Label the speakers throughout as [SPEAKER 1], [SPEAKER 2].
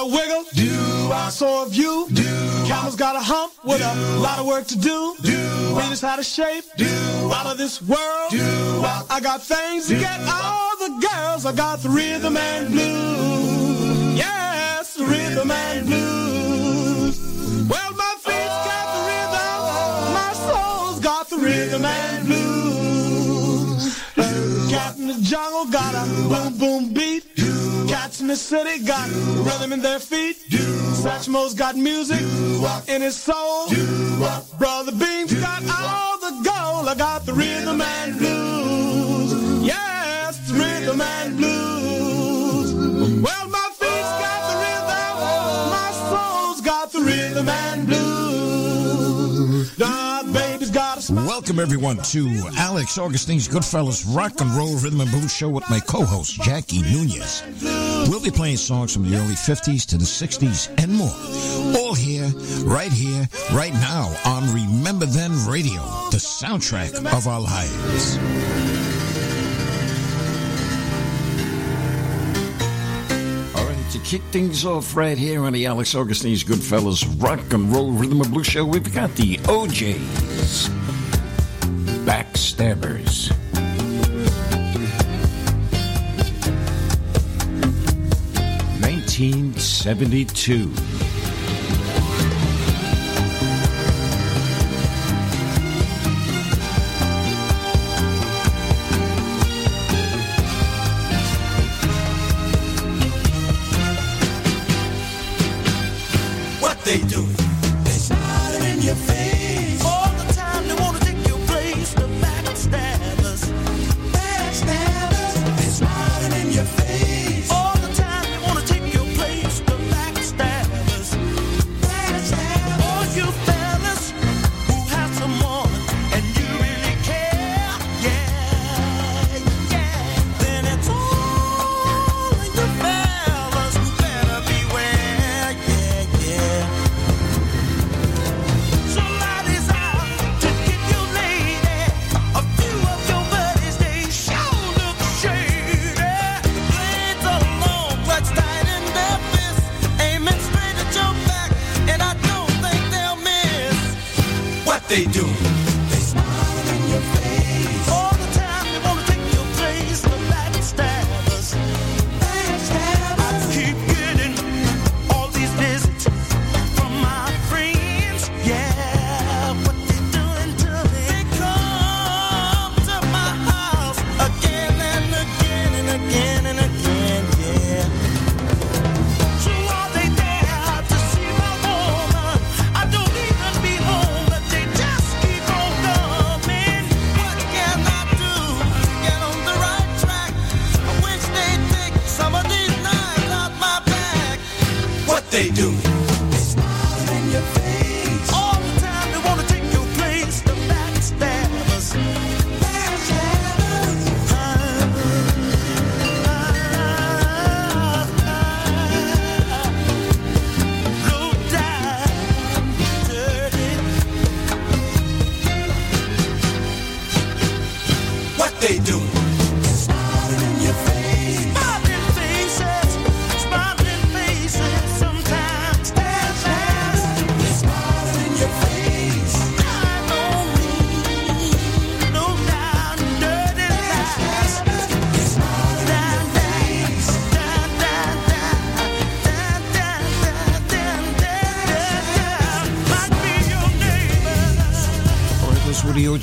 [SPEAKER 1] got a wiggle. Do so have you. Do Camel's got a hump with a lot of work to do. Do Venus had a shape. Do out of this world. Do I got things to get all the girls. I got the rhythm and blues. Yes, the rhythm and blues. Well, my feet's got the rhythm. My soul's got the rhythm and blues. Cat in the jungle got a boom boom beat. Cats in the city got rhythm in their feet. Satchmo's got music in his soul. Brother Beam's got all the gold. I got the rhythm and blues. Yes, rhythm and blues. Well,
[SPEAKER 2] Welcome everyone to Alex Augustine's Goodfellas Rock and Roll Rhythm and Blues Show with my co-host Jackie Nunez. We'll be playing songs from the early 50s to the 60s and more. All here, right here, right now on Remember Then Radio, the soundtrack of our lives. To kick things off right here on the Alex Augustine's Goodfellas Rock and Roll Rhythm and Blues Show, we've got the O'Jays. Backstabbers. Nineteen seventy-two.
[SPEAKER 3] What they do?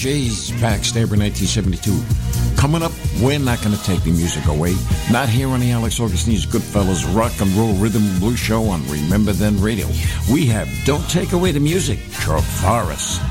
[SPEAKER 3] The
[SPEAKER 2] Backstabber 1972. Coming up, we're not going to take the music away. Not here on the Alex Augustine's Goodfellas Rock and Roll Rhythm and Blues Show on Remember Then Radio. We have Don't Take Away the Music.
[SPEAKER 3] You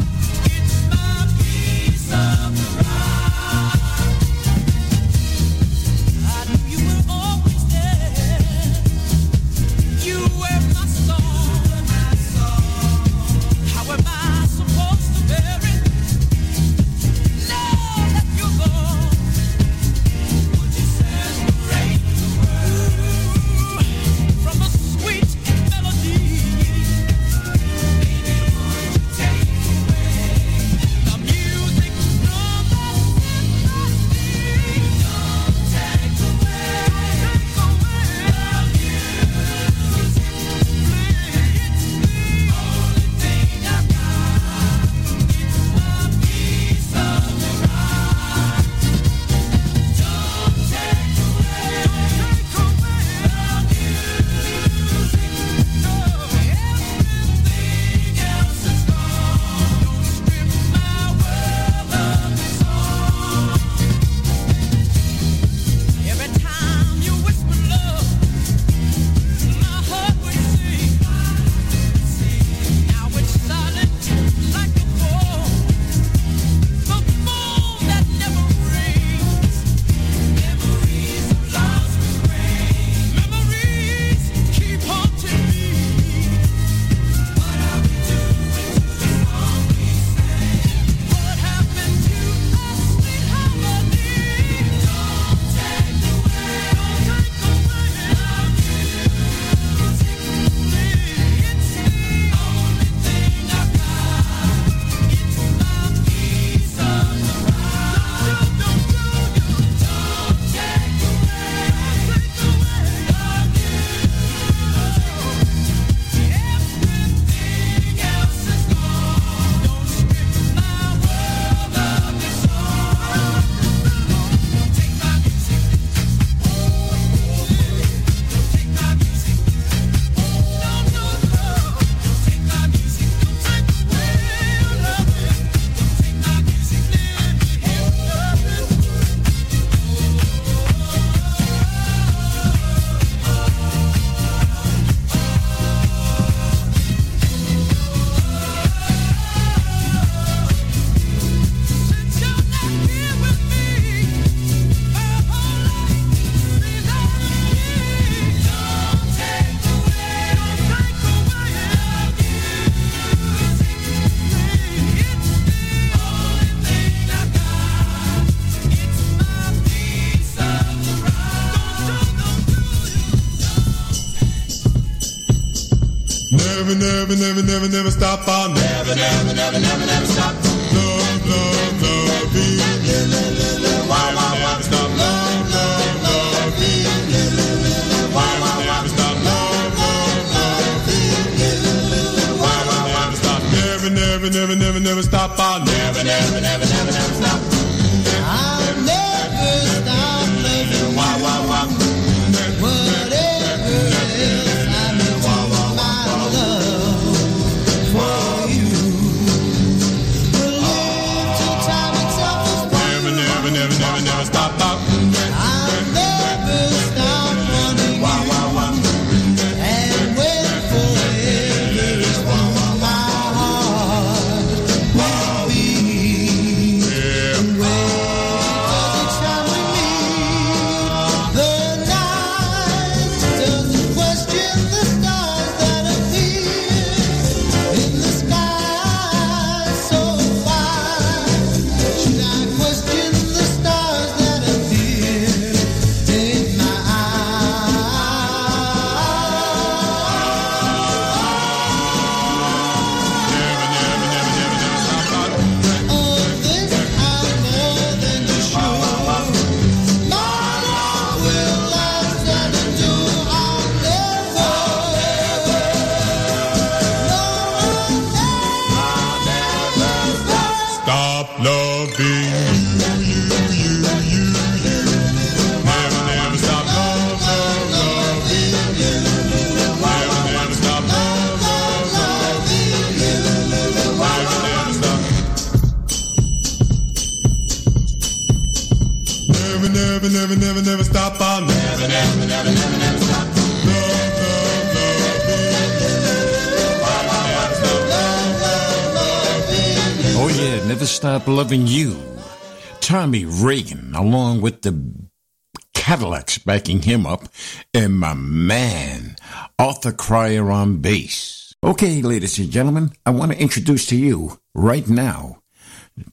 [SPEAKER 4] Never, never, never, never, never stop. I'll never, never, never, never, never stop. Love, love, love, you. Why, why, why? Stop. Love, love, love, you. Why, why, why? You. Why, why, why? Stop. Never, never, never, never, never stop. I'll never, never, never, never, never stop.
[SPEAKER 5] I'll never stop
[SPEAKER 4] never stop loving you.
[SPEAKER 2] Tommy Reagan, along with the Cadillacs backing him up, and my man, Arthur Crier on bass. Okay, ladies and gentlemen, I want to introduce to you right now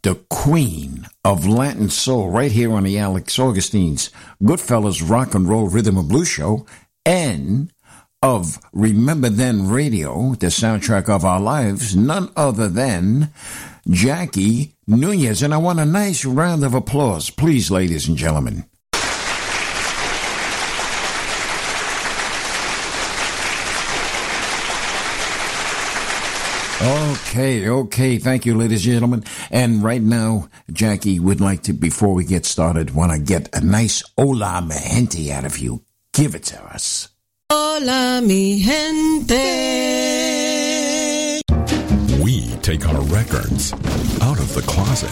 [SPEAKER 2] the queen of Latin soul right here on the Alex Augustine's Goodfellas Rock and Roll Rhythm and Blues Show and of Remember Then Radio, the soundtrack of our lives, none other than Jackie Nunez. And I want a nice round of applause, please, ladies and gentlemen. Okay, okay. Thank you, ladies and gentlemen. And right now, Jackie would like to, before we get started, want to get a nice hola mi gente out of you. Give it to us.
[SPEAKER 5] Hola, mi gente.
[SPEAKER 6] We take our records out of the closet.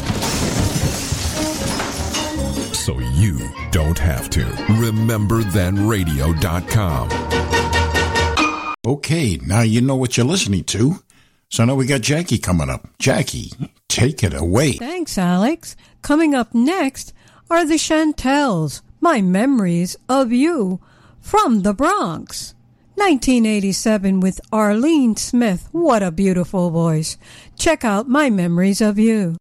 [SPEAKER 6] So you don't have to. RememberThenRadio.com.
[SPEAKER 2] Okay, now you know what you're listening to. So now we got Jackie coming up. Jackie, take it away.
[SPEAKER 7] Thanks, Alex. Coming up next are the Chantels, My Memories of You, from the Bronx. 1987 with Arlene Smith. What a beautiful voice. Check out My Memories of You.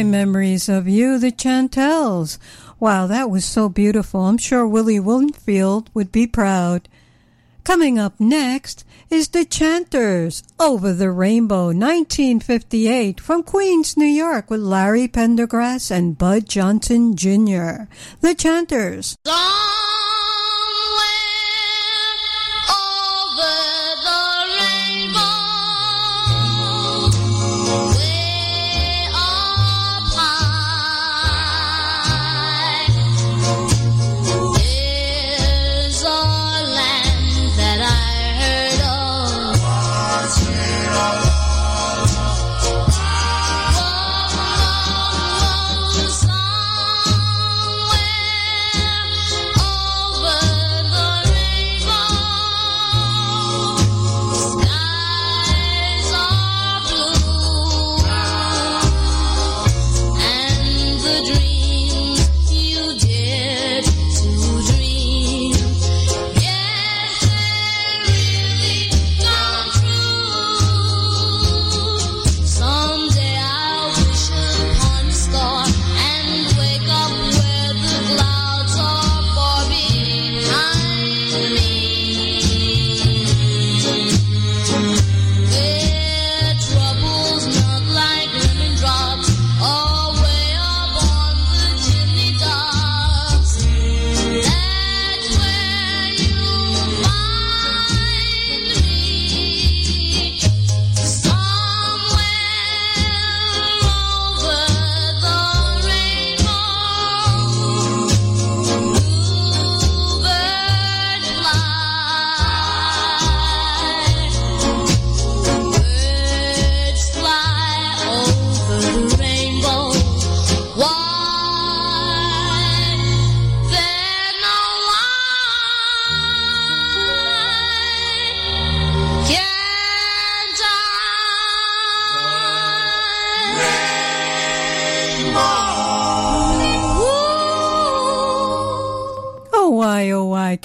[SPEAKER 8] My
[SPEAKER 9] mm. memories of you, the Chantels. Wow, that was so beautiful. I'm sure Willie Winfield would be proud. Coming up next is the Chanters Over the Rainbow 1958 from Queens, New York with Larry Pendergrass and Bud Johnson Jr. The Chanters.
[SPEAKER 7] Somewhere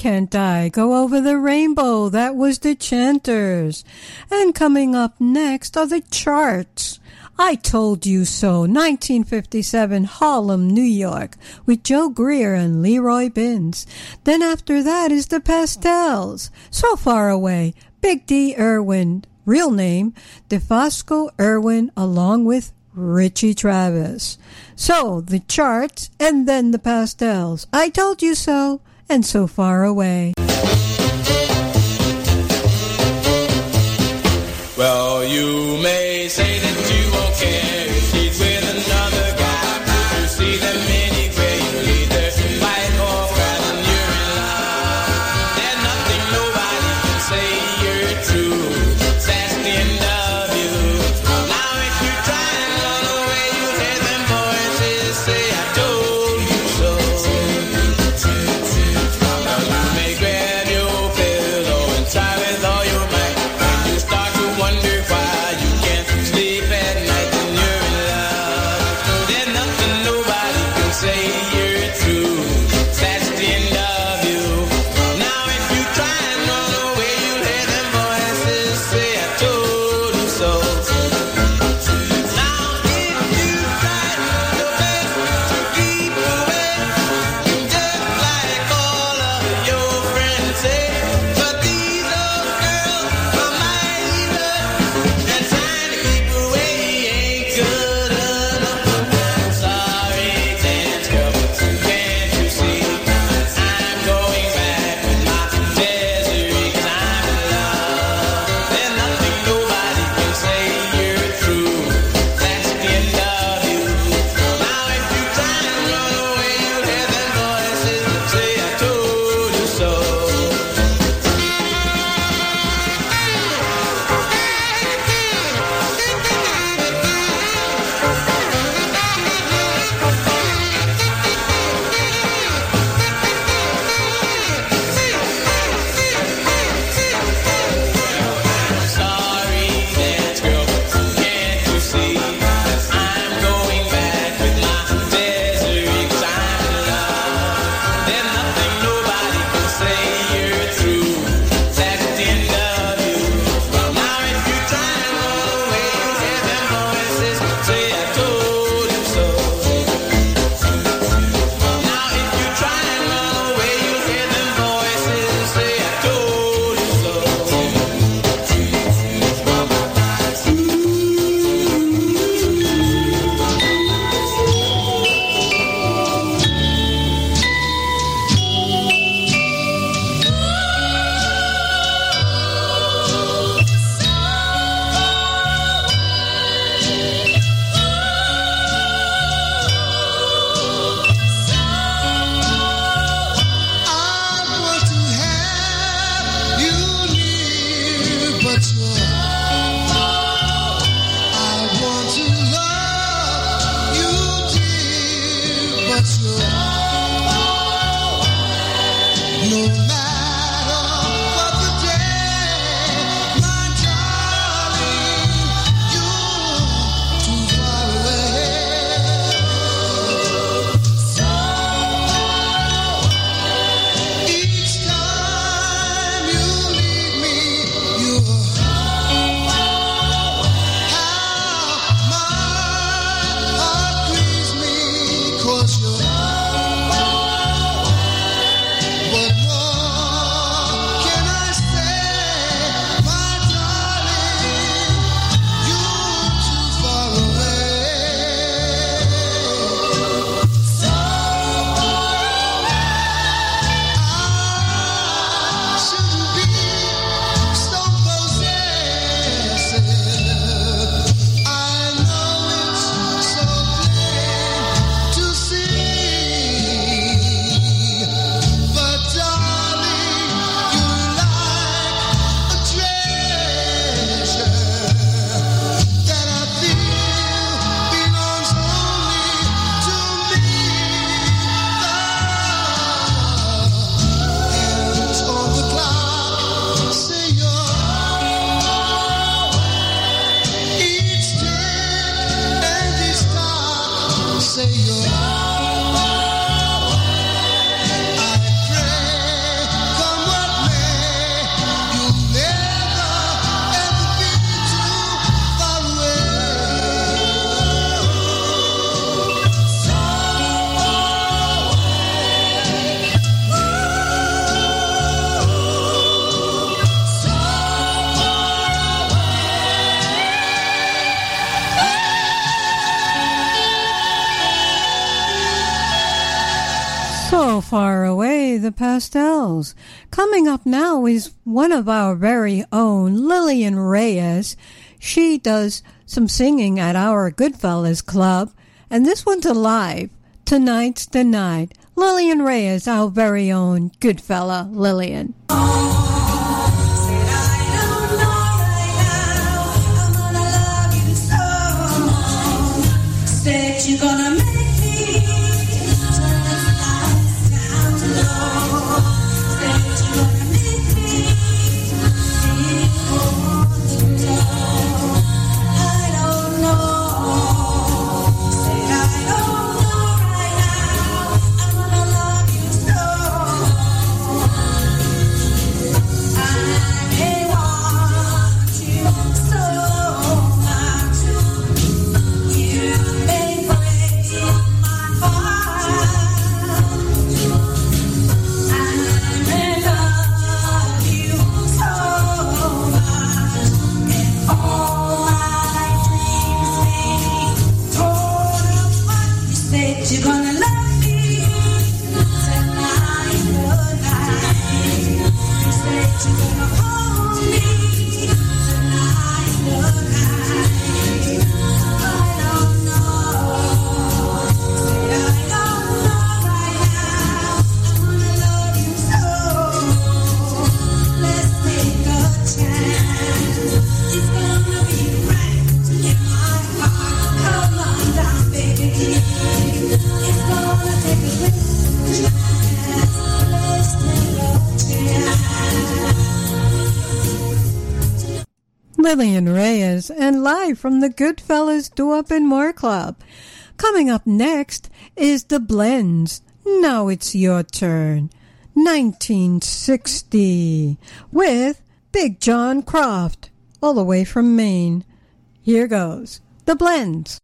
[SPEAKER 7] can't
[SPEAKER 9] I go over the rainbow? That was the Chanters. And coming up next are the charts. I Told You So, 1957, Harlem, New York, with Joe Grier and Leroy Binns. Then after that is the Pastels, So Far Away, Big Dee Irwin, real name, DeFosco Irwin, along with Richie Travis. So, the charts, and then the Pastels. I Told You So, and So Far Away.
[SPEAKER 1] Well, you may say that
[SPEAKER 9] Coming up now is one of our very own, Lillian Reyes. She does some singing at our Goodfellas Club, and this one's alive. Tonight's the night. Lillian Reyes, our very own Goodfella Lillian.
[SPEAKER 7] you gonna
[SPEAKER 9] Lillian Reyes, and live from the Goodfellas Doo-Wop and More Club. Coming up next is The Blends. Now it's your turn. 1960 with Big John Croft, all the way from Maine. Here goes The Blends.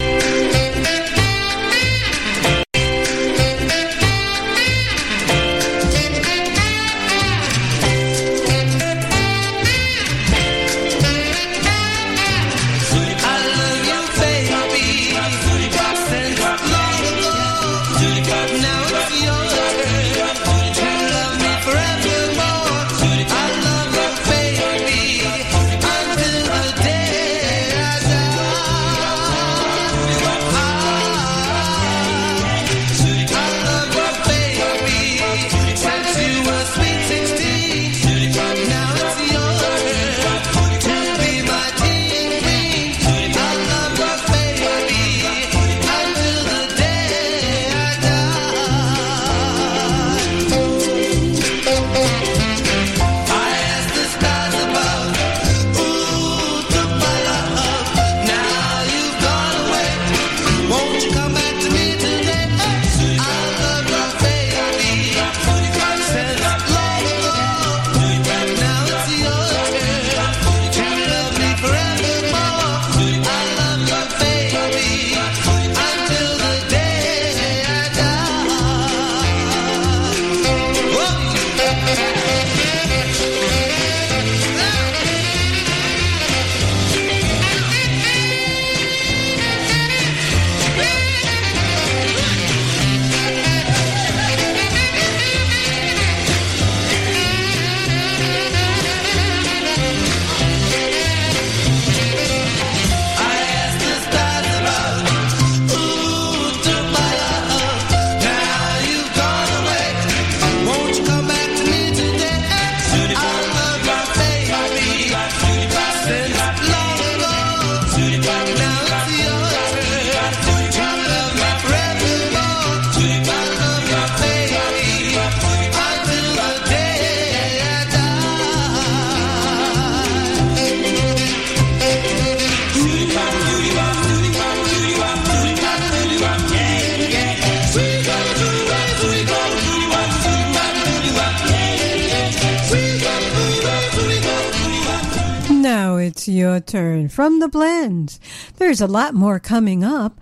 [SPEAKER 10] your turn
[SPEAKER 9] from the blends. There's a lot more coming up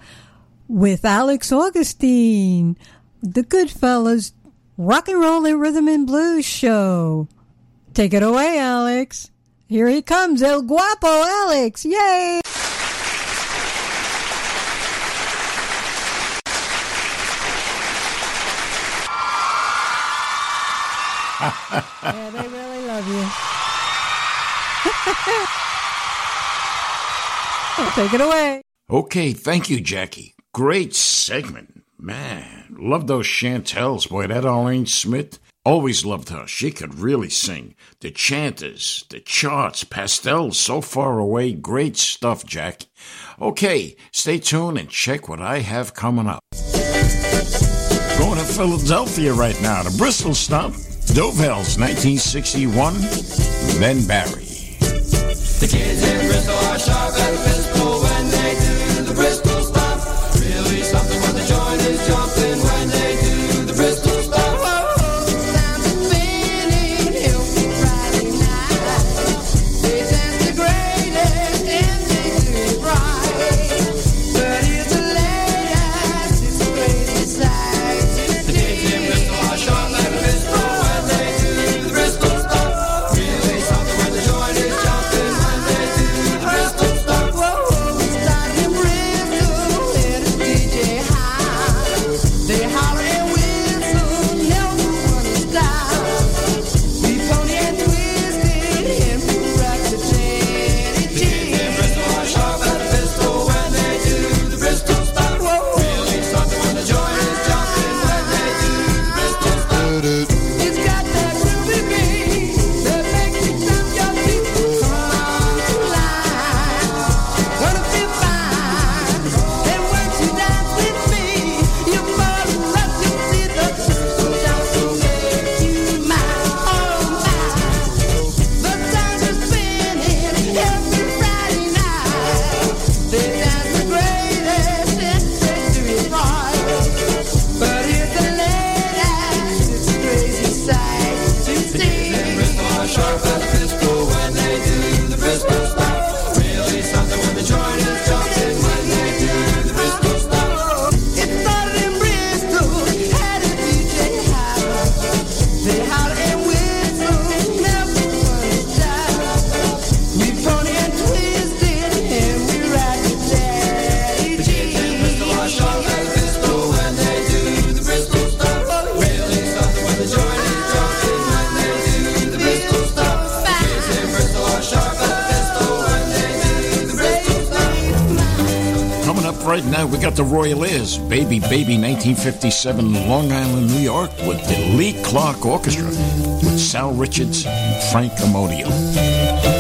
[SPEAKER 9] with Alex Augustine, the Goodfellas Rock and Roll and Rhythm and Blues show. Take it away, Alex. Here he comes, El Guapo Alex. Yay! yeah, they really love you. Take it away.
[SPEAKER 2] Okay, thank you, Jackie. Great segment. Man, love those chantels. Boy, that Arlene Smith. Always loved her. She could really sing. The chanters, the charts, pastels, so far away. Great stuff, Jack. Okay, stay tuned and check what I have coming up. Going to Philadelphia right now, to Bristol Stomp. Dovell's 1961, Len Barry.
[SPEAKER 1] The kids in Bristol are sharp as pistol.
[SPEAKER 2] Baby Baby 1957 Long Island, New York with the Lee Clark Orchestra with Sal Richards and Frank Amodio.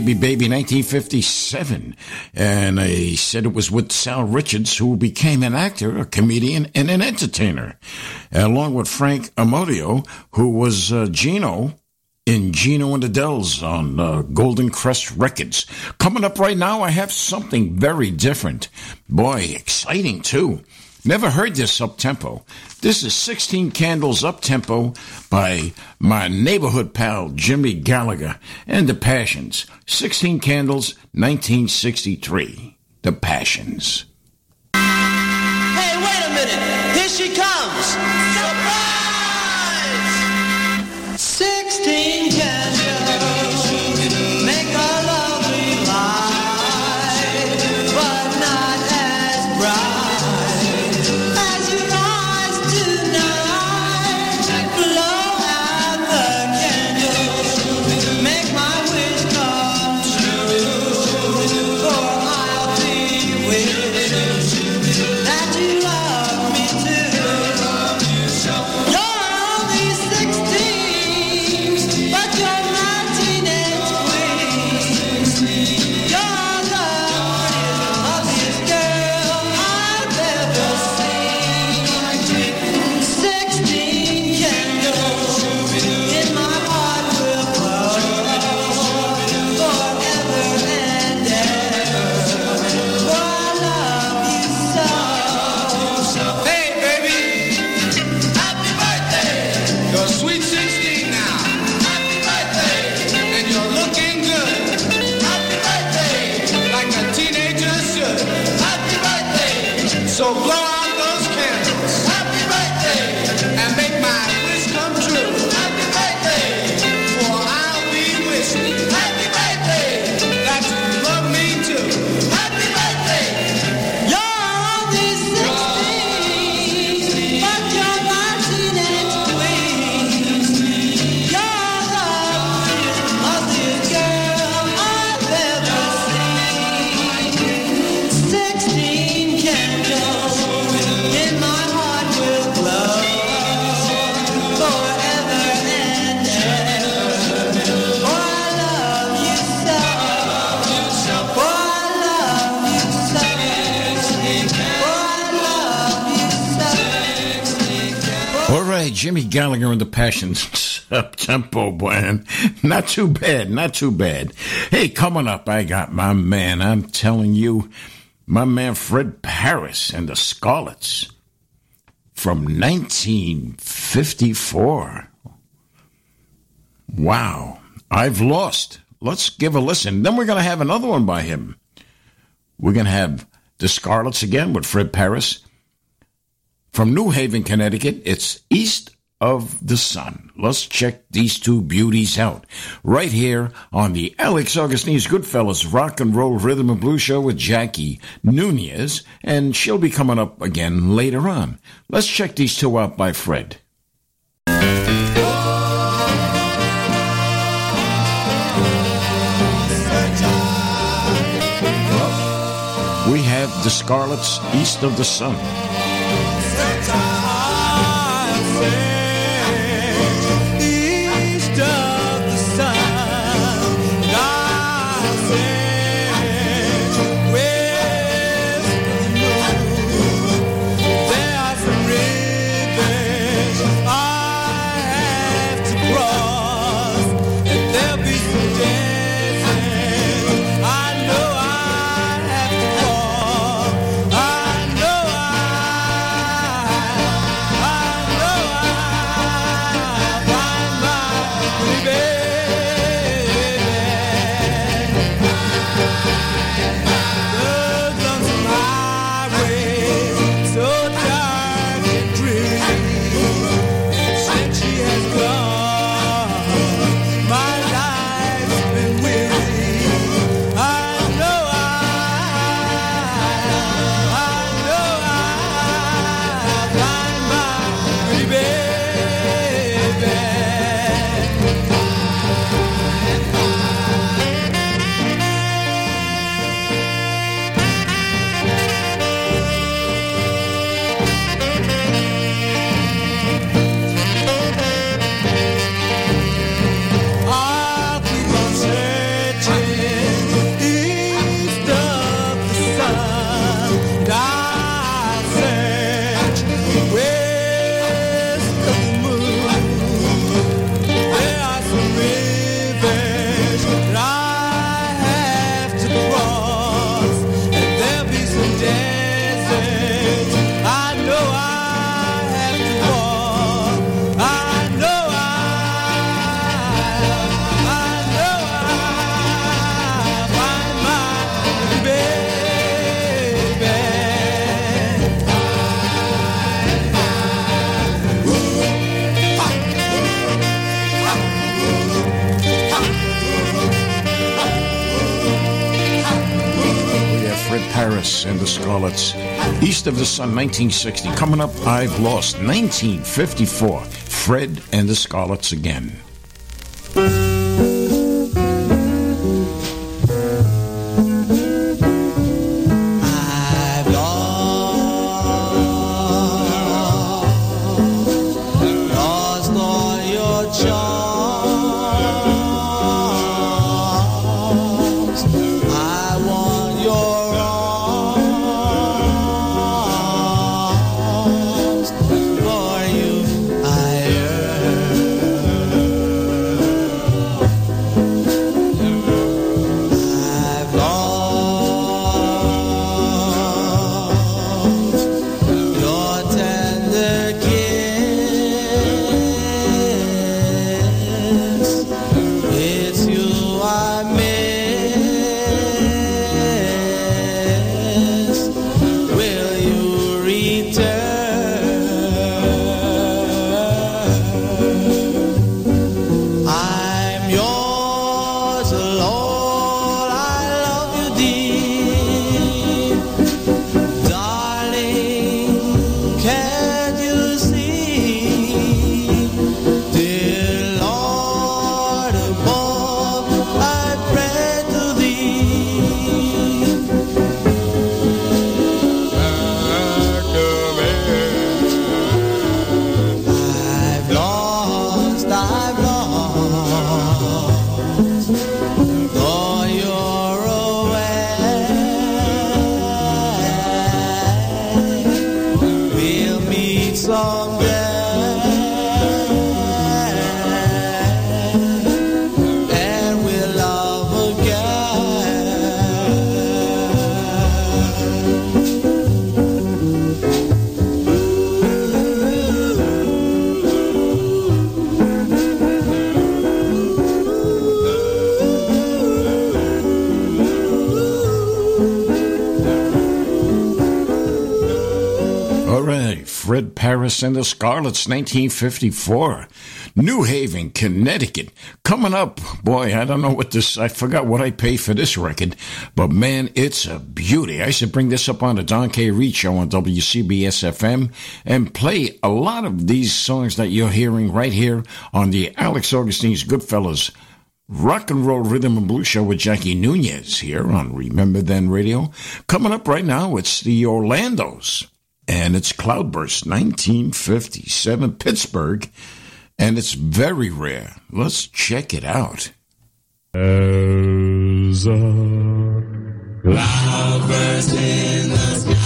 [SPEAKER 1] Baby Baby
[SPEAKER 2] 1957. And I said it was with Sal Richards, who became an actor, a comedian, and an entertainer, along with Frank Amodio, who was uh, Gino in Gino and the Dells on uh, Golden Crest Records. Coming up right now, I have something very different. Boy, exciting too. Never heard this up tempo. This is 16 Candles Up Tempo by my neighborhood pal Jimmy Gallagher and the Passions. 16 Candles, 1963. The Passions.
[SPEAKER 3] Hey, wait a minute. Here she comes.
[SPEAKER 2] Gallagher and the Passions tempo, man. Not too bad, not too bad. Hey, coming up, I got my man. I'm telling you, my man Fred Paris and the Scarlets from 1954. Wow, I've lost. Let's give a listen. Then we're going to have another one by him. We're going to have the Scarlets again with Fred Paris. From New Haven, Connecticut, it's East of the Sun. Let's check these two beauties out right here on the Alex Augustine's Goodfellas Rock and Roll Rhythm and Blues Show with Jackie Nunez, and she'll be coming up again later on. Let's check these two out by Fred. We have the Scarlets East of the Sun. Scarlets. East of the Sun, 1960. Coming up, I've Lost, 1954. Fred and the Scarlets again.
[SPEAKER 3] And
[SPEAKER 2] the Scarlets, 1954. New Haven, Connecticut. Coming up, boy, I don't know what this, I forgot what I paid for this record, but man, it's a beauty. I should bring this up on the Don K. Reid show on WCBS FM and play a lot of these songs that you're hearing right here on the Alex Augustine's Goodfellas Rock and Roll Rhythm and Blues Show with Jackie Nunez here on Remember Then Radio. Coming up right now, it's the Orlandos. And it's Cloudburst 1957, Pittsburgh. And it's very rare. Let's check it out.
[SPEAKER 11] As a
[SPEAKER 3] Cloudburst in the sky,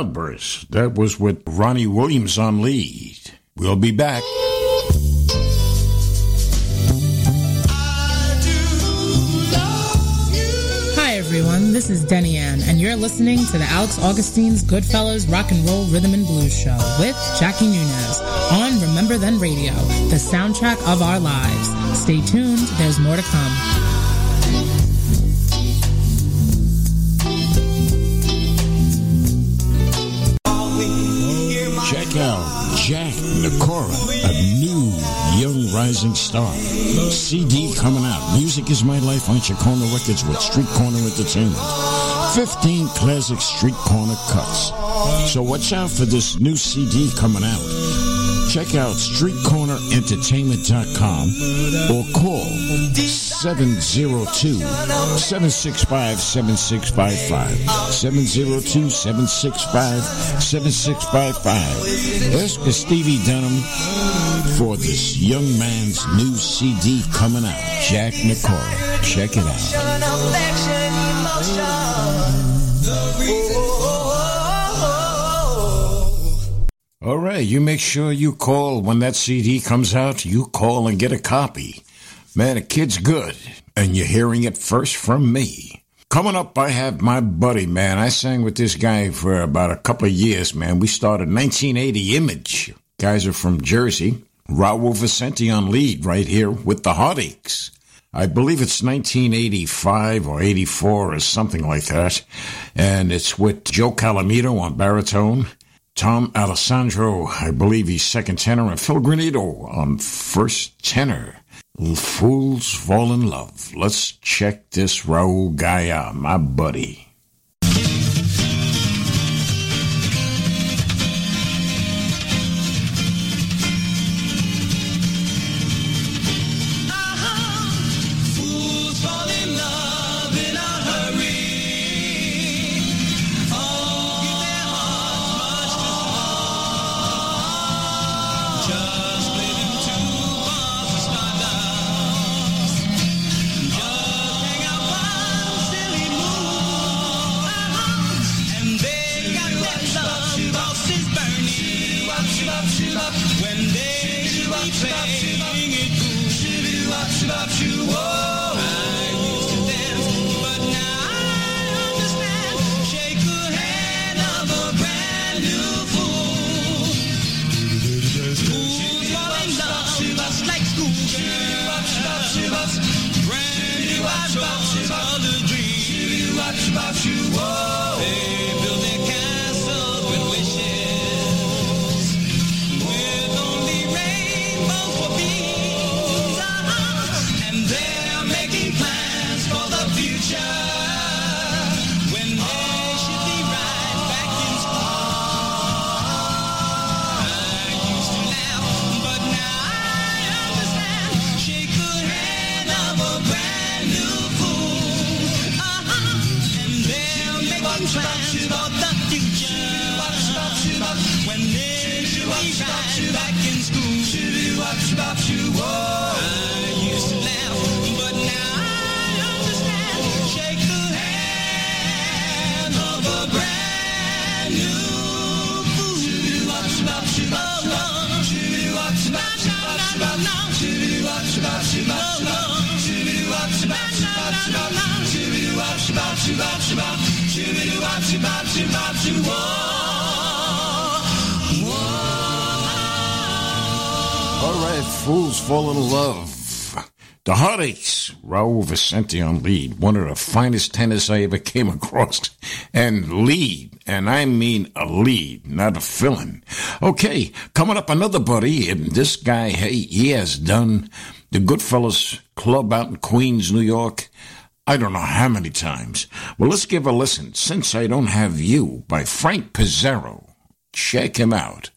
[SPEAKER 3] Cloudburst.
[SPEAKER 2] That was with Ronnie Williams on lead. We'll be back.
[SPEAKER 12] Hi, everyone. This is Denny Ann, and you're listening to the Alex Augustine's Goodfellas Rock and Roll Rhythm and Blues Show with Jackie Nunez on Remember Then Radio, the soundtrack of our lives. Stay tuned, there's more to come.
[SPEAKER 2] Jack Nakora, a new young rising star. CD coming out. Music is my life on Chacona Records with Street Corner Entertainment. 15 classic Street Corner cuts. So watch out for this new CD coming out. Check out streetcornerentertainment.com or call 702-765-7655. 702-765-7655. Ask for Stevie Dunham for this young man's new CD coming out. Jack Nicole. Check it out. All right, you make sure you call when that CD comes out. You call and get a copy. Man, the kid's good, and you're hearing it first from me. Coming up, I have my buddy, man. I sang with this guy for about a couple of years, man. We started 1980 Image. Guys are from Jersey. Raul Vicente on lead right here with the Heartaches. I believe it's 1985 or 84 or something like that. And it's with Joe Calamito on baritone. Tom Alessandro, I believe he's second tenor, and Phil Granito on first tenor. Fools fall in love. Let's check this Raul out, my buddy.
[SPEAKER 3] All right,
[SPEAKER 2] fools fall in love. The Heartaches, Raul Vicente on lead, one of the finest tenors I ever came across. And lead, and I mean a lead, not a fill-in. Okay, coming up another buddy, and this guy, hey, he has done the Goodfellas Club out in Queens, New York. I don't know how many times. Well, let's give a listen. Since I Don't Have You by Frank Pizarro. Check him out.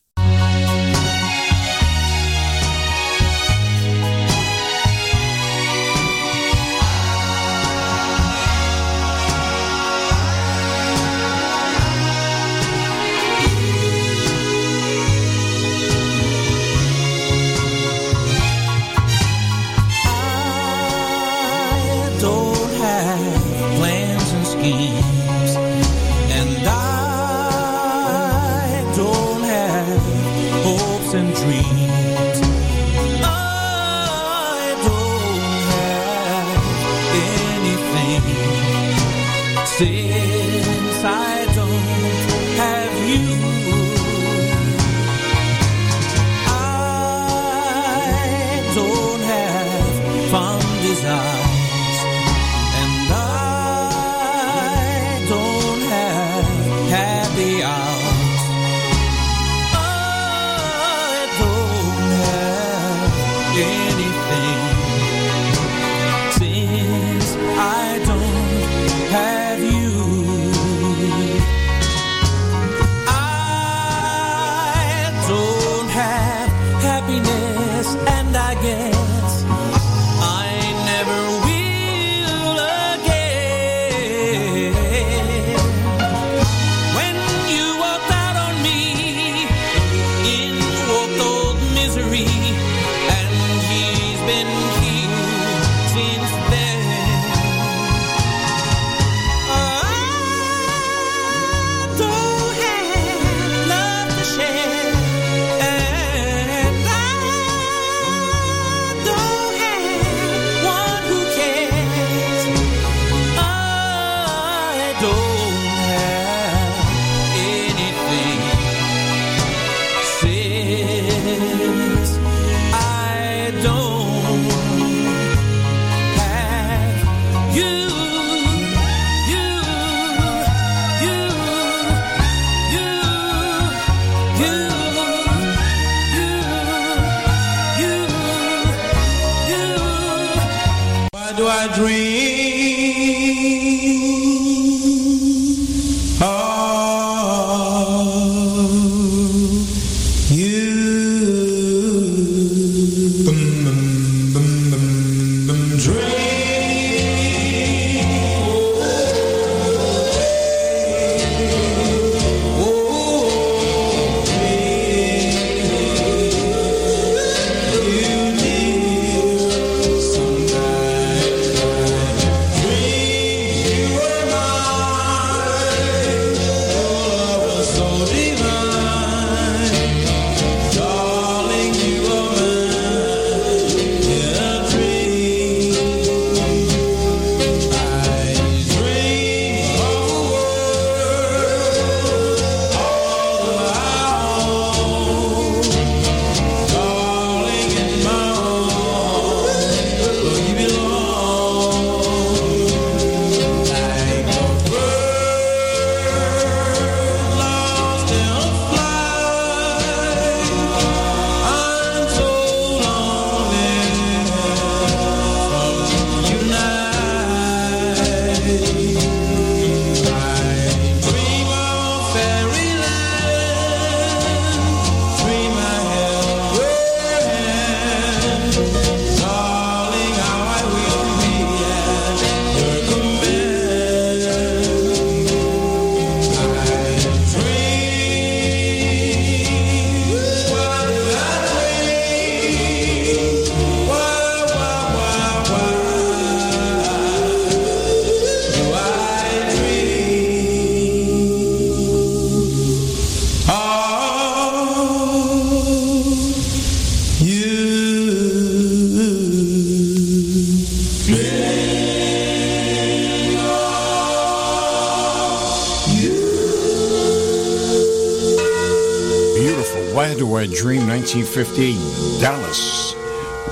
[SPEAKER 2] Fifty Dallas,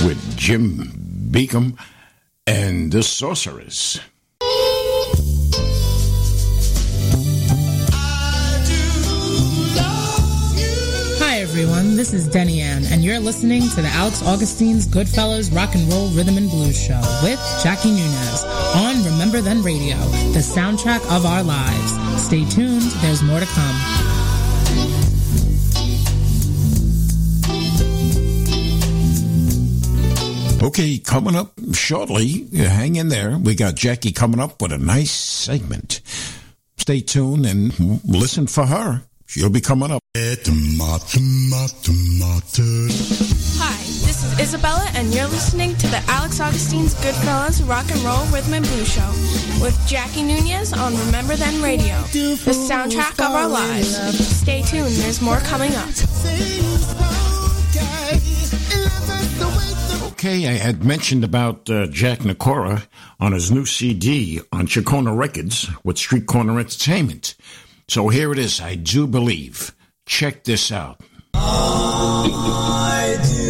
[SPEAKER 2] with Jim Beacom and the Sorceress.
[SPEAKER 12] Hi, everyone. This is Denny Ann, and you're listening to the Alex Augustine's Goodfellas Rock and Roll Rhythm and Blues Show with Jackie Nunez on Remember Then Radio, the soundtrack of our lives. Stay tuned, there's more to come.
[SPEAKER 2] Okay, coming up shortly, uh, hang in there. We got Jackie coming up with a nice segment. Stay tuned and listen for her. She'll be coming up.
[SPEAKER 13] Hi,
[SPEAKER 14] this is Isabella, and you're listening to the Alex Augustine's Goodfellas Rock and Roll Rhythm and Blues Show with Jackie Nunez on Remember Then Radio, the soundtrack of our lives. Stay tuned, there's more coming up.
[SPEAKER 2] Okay, I had mentioned about uh, Jack Nakora on his new CD on Chacona Records with Street Corner Entertainment. So here it is, I do believe. Check this out.
[SPEAKER 15] I do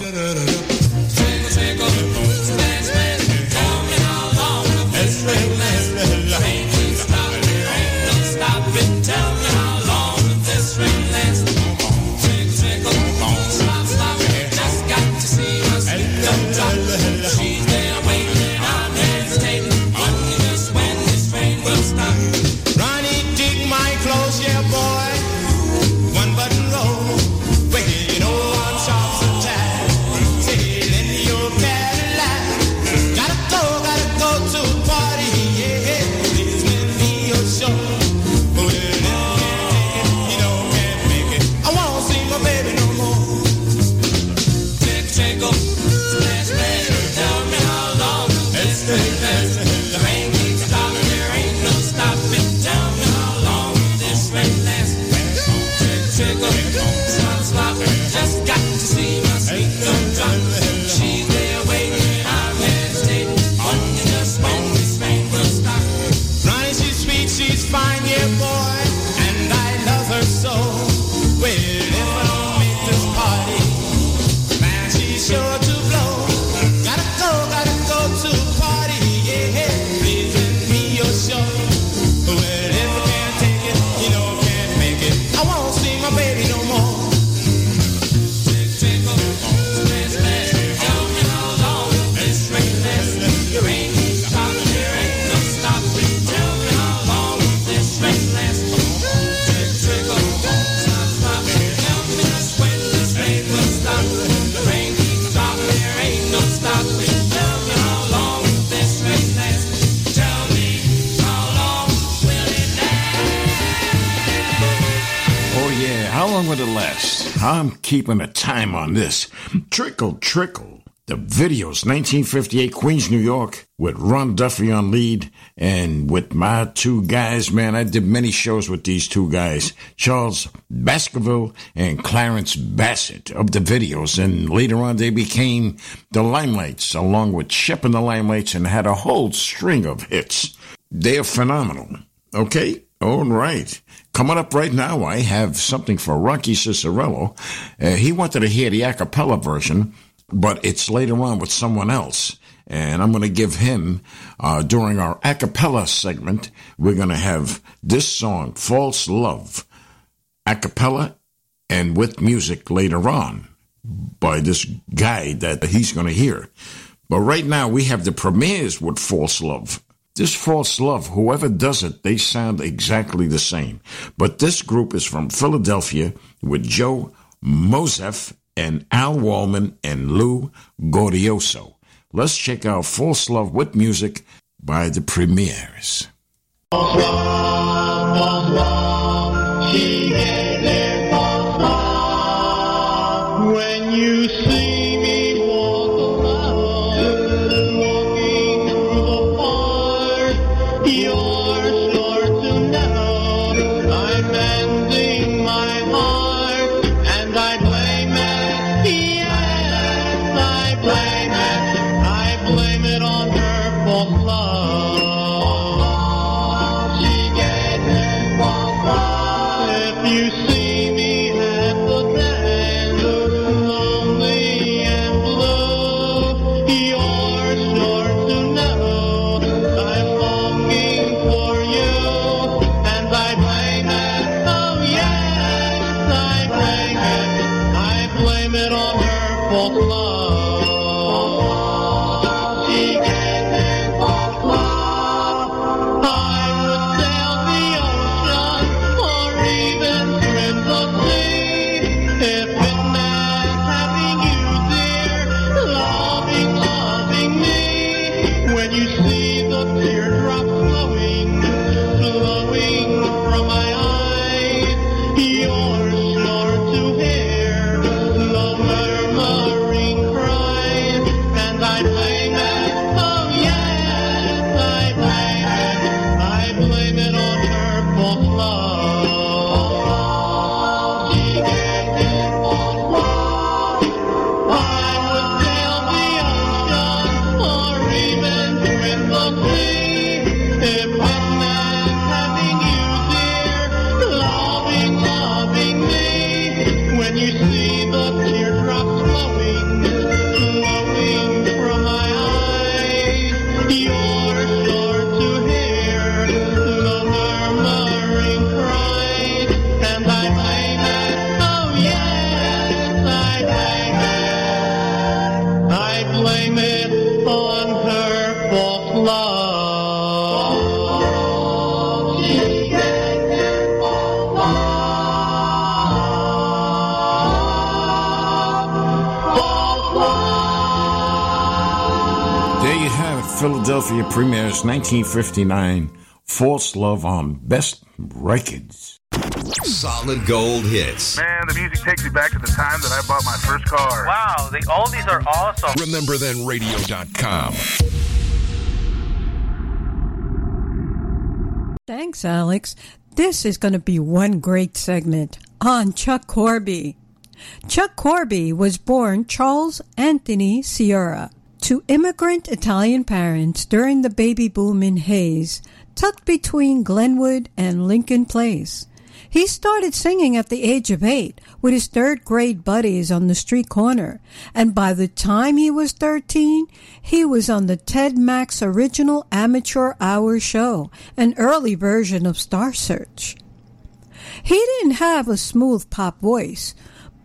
[SPEAKER 2] Jack keeping a time on this. Trickle, trickle. The videos, 1958, Queens, New York, with Ron Duffy on lead, and with my two guys, man, I did many shows with these two guys, Charles Baskerville and Clarence Bassett of the videos, and later on they became the Limelights, along with Shep and the Limelights, and had a whole string of hits. They're phenomenal. Okay? All right. Coming up right now, I have something for Rocky Cicerello. Uh, he wanted to hear the a cappella version, but it's later on with someone else. And I'm going to give him, uh, during our a cappella segment, we're going to have this song, False Love, a cappella and with music later on by this guy that he's going to hear. But right now, we have the premieres with False Love. This false love, whoever does it, they sound exactly the same. But this group is from Philadelphia with Joe Mosef and Al Wallman and Lou Gordioso. Let's check out False Love with music by the Premieres.
[SPEAKER 16] When you see
[SPEAKER 2] Philadelphia premieres 1959. False Love on Best Records.
[SPEAKER 17] Solid gold hits.
[SPEAKER 18] Man, the music takes me back to the time that I bought my first car.
[SPEAKER 19] Wow, the oldies are awesome.
[SPEAKER 6] Remember then RememberThenRadio.com.
[SPEAKER 9] Thanks, Alex. This is going to be one great segment on Chuck Corby. Chuck Corby was born Charles Anthony Sierra to immigrant Italian parents during the baby boom in Hays, tucked between Glenwood and Lincoln Place. He started singing at the age of eight with his third grade buddies on the street corner, and by the time he was 13, he was on the Ted Mack's original amateur hour show, an early version of Star Search. He didn't have a smooth pop voice,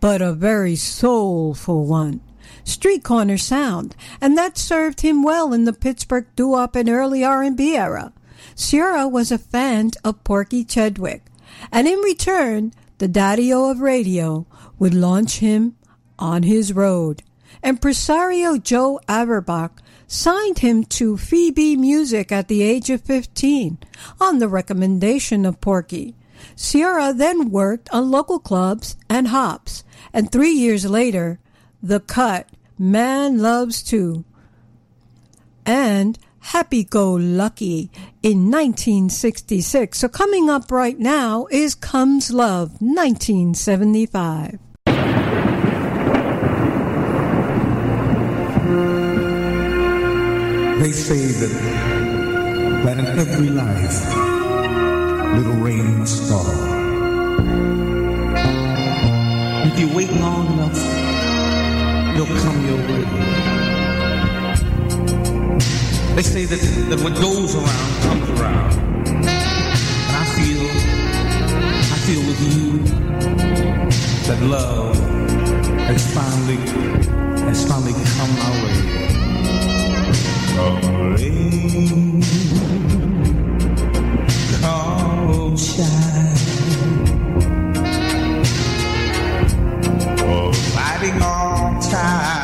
[SPEAKER 9] but a very soulful one. Street corner sound, and that served him well in the Pittsburgh doo-wop and early R&B era. Sierra was a fan of Porky Chedwick, and in return, the daddy-o of radio would launch him on his road. Impresario Joe Averbach signed him to Fee Bee Music at the age of 15 on the recommendation of Porky. Sierra then worked on local clubs and hops, and three years later, the cut Man Loves To and Happy Go Lucky in 1966. So coming up right now is Comes Love 1975.
[SPEAKER 20] They say that, that in every life, little rain must fall. If you wait long it'll come your way. They say that, that what goes around comes around. And I feel, I feel with you that love has finally, has finally come my way. Come time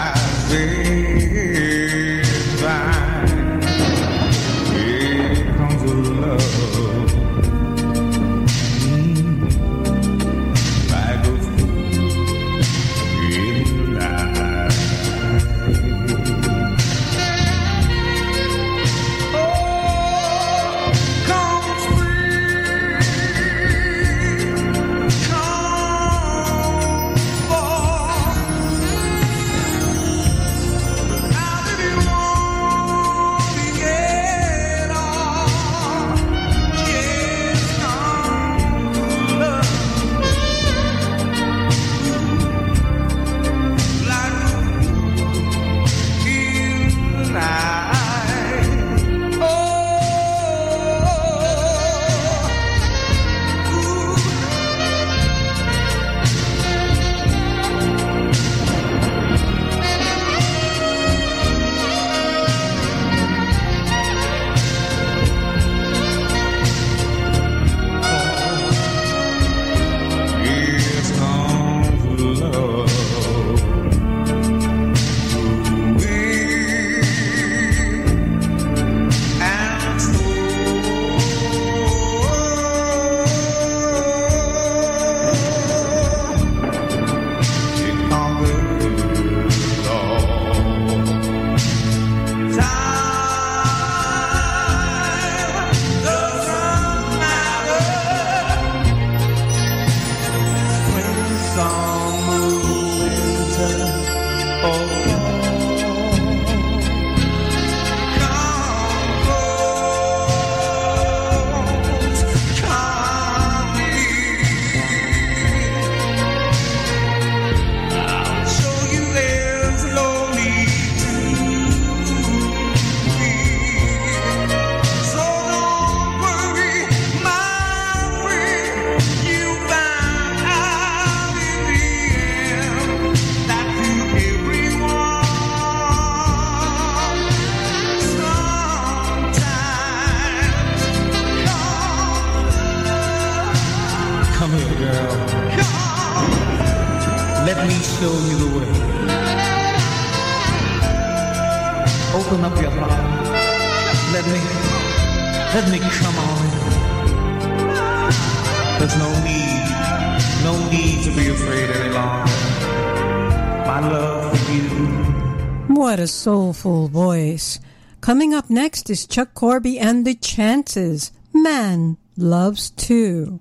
[SPEAKER 3] What a soulful voice. Coming up next is Chuck Corby and the Chances. Man loves two.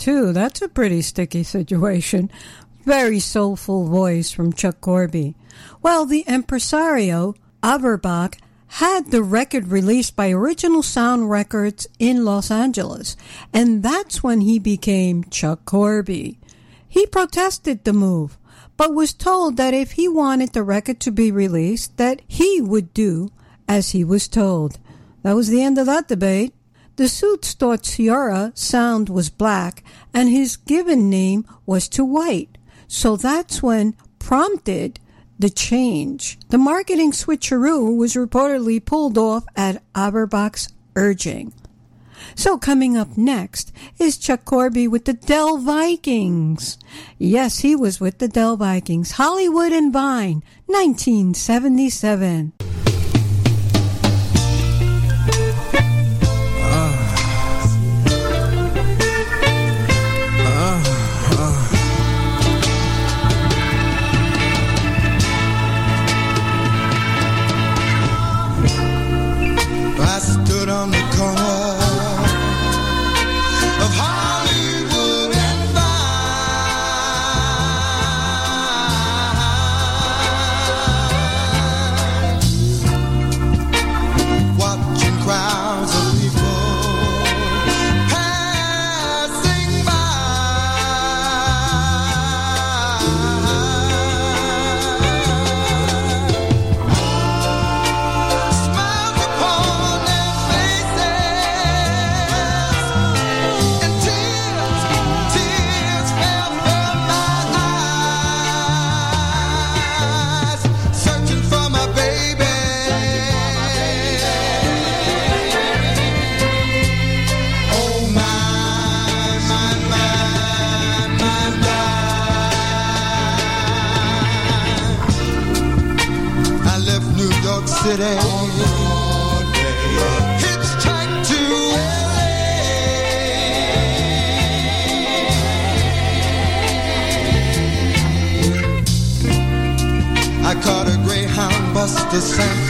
[SPEAKER 3] Two. That's a pretty sticky situation. Very soulful voice from Chuck Corby. Well, the impresario, Averbach, had the record released by Original Sound Records in Los Angeles, and that's when he became Chuck Corby. He protested the move, but was told that if he wanted the record to be released, that he would do as he was told. That was the end of that debate. The suits thought Sierra's sound was black and his given name was to white. So that's when prompted the change. The marketing switcheroo was reportedly pulled off at Averbach's urging. So coming up next is Chuck Corby with the Dell Vikings. Yes, he was with the Dell Vikings. Hollywood and Vine, 1977.
[SPEAKER 20] City. To LA. I caught a Greyhound bus to San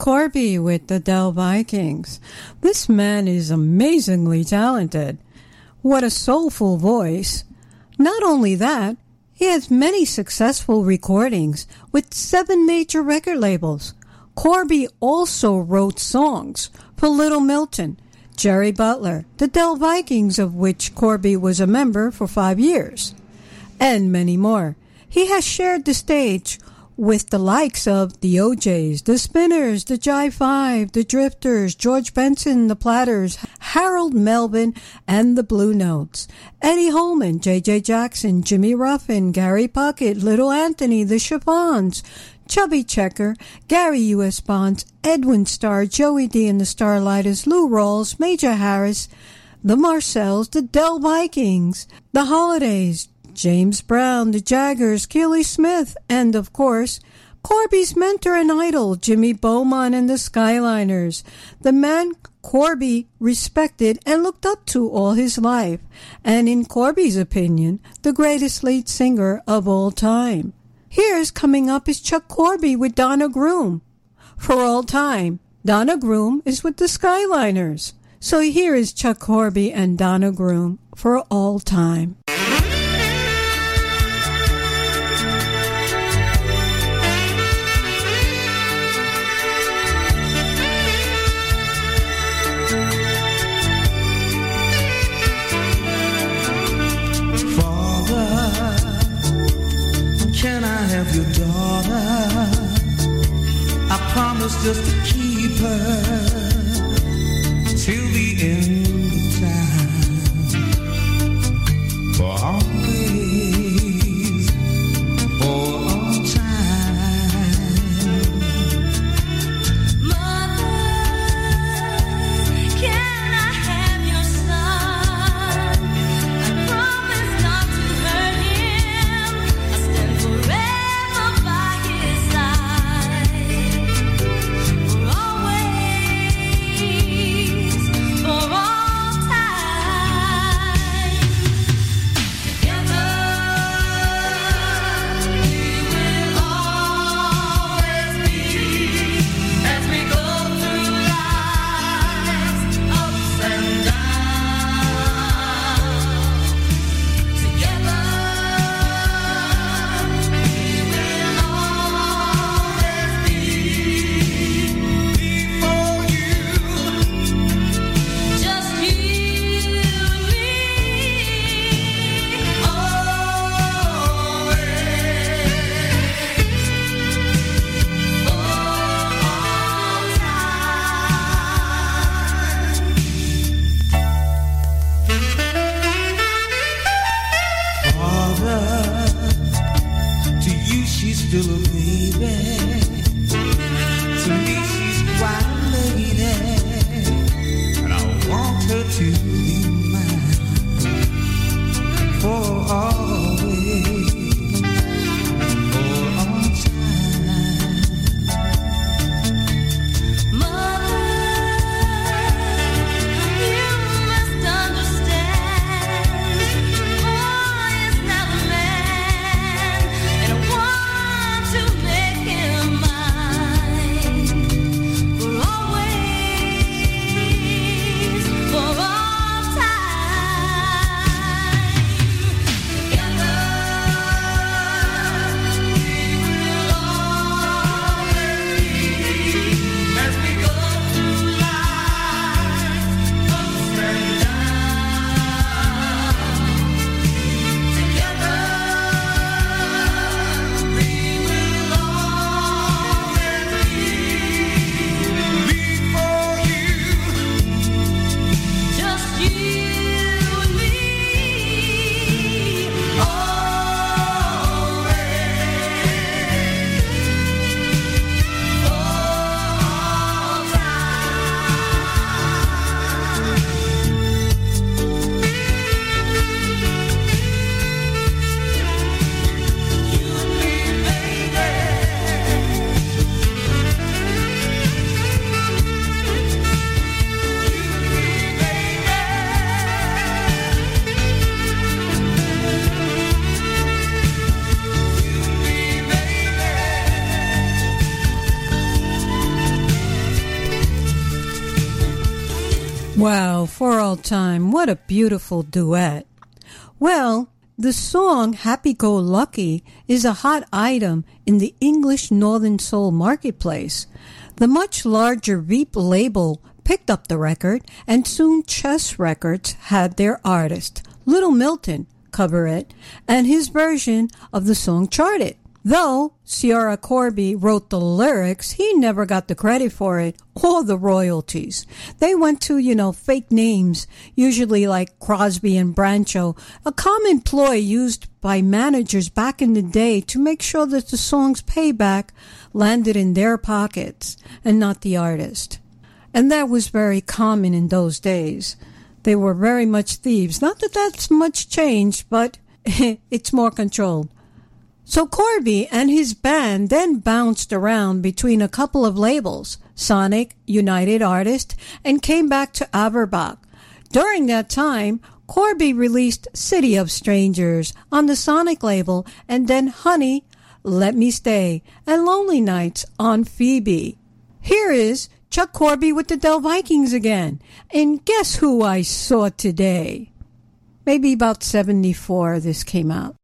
[SPEAKER 9] Corby with the Dell Vikings. This man is amazingly talented. What a soulful voice. Not only that, he has many successful recordings with seven major record labels. Corby also wrote songs for Little Milton, Jerry Butler, the Dell Vikings, of which Corby was a member for five years, and many more. He has shared the stage with the likes of the O'Jays, the Spinners, the Jive Five, the Drifters, George Benson, the Platters, Harold Melvin, and the Blue Notes, Eddie Holman, J.J. Jackson, Jimmy Ruffin, Gary Puckett, Little Anthony, the Chiffons, Chubby Checker, Gary U.S. Bonds, Edwin Starr, Joey Dee and the Starliters, Lou Rawls, Major Harris, the Marcels, the Dell Vikings, the Holidays, James Brown, the Jaggerz, Keely Smith, and of course, Corby's mentor and idol, Jimmy Beaumont and the Skyliners, the man Corby respected and looked up to all his life, and in Corby's opinion, the greatest lead singer of all time. Here's coming up is Chuck Corby with Donna Groom. For all time, Donna Groom is with the Skyliners. So here is Chuck Corby and Donna Groom for all time.
[SPEAKER 7] Have your daughter? I promise just to keep her till the end of time. For all time,
[SPEAKER 20] what a beautiful duet. Well, the song Happy Go Lucky is a hot item in the English Northern Soul marketplace. The much larger Veep label picked up the record, and soon Chess Records had their artist, Little Milton, cover it, and his version of the song charted. Though Sierra Corby wrote the lyrics, he never got the credit for it or the royalties. They went to, you know, fake names, usually like Crosby and Brancho, a common ploy used by managers back in the day to make sure that the song's payback landed in their pockets and not the artist. And that was very common in those days. They were very much thieves. Not that that's much changed, but it's more controlled. So Corby and his band then bounced around between a couple of labels, Sonic, United Artists, and came back to Averbach. During that time, Corby released City of Strangers on the Sonic label and then Honey, Let Me Stay, and Lonely Nights on Fee Bee. Here is Chuck Corby with the Del Vikings again. And guess who I saw today? Maybe about 74 this came out.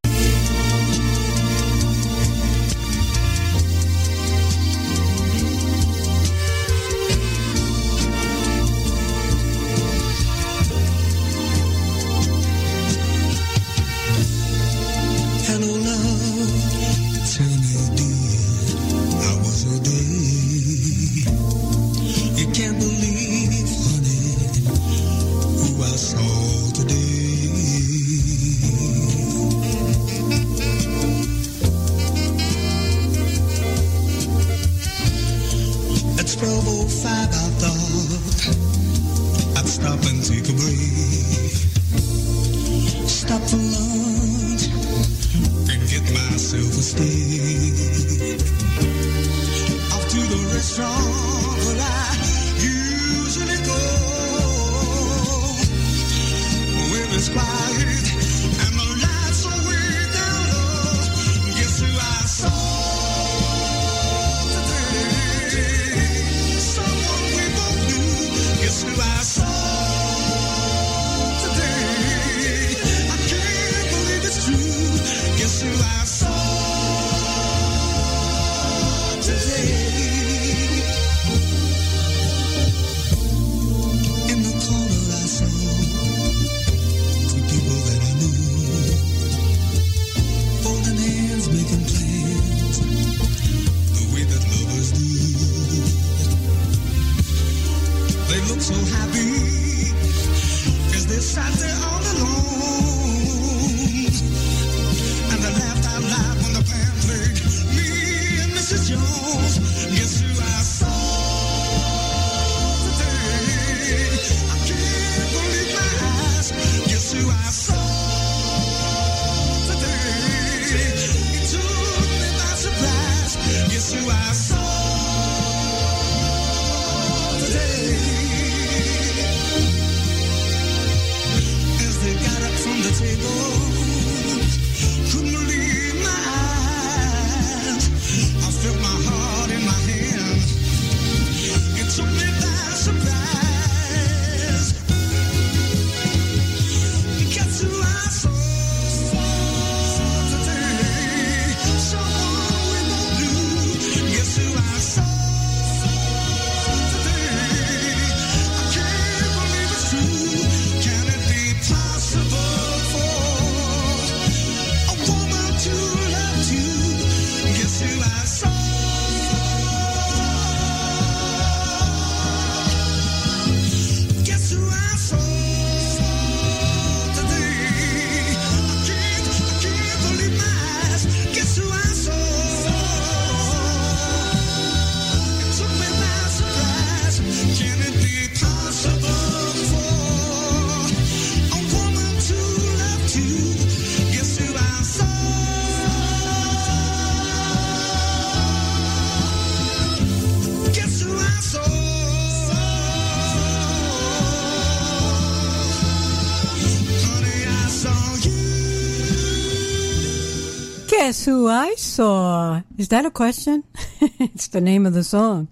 [SPEAKER 9] Guess who I saw?
[SPEAKER 20] Is that a question? it's the name of the song.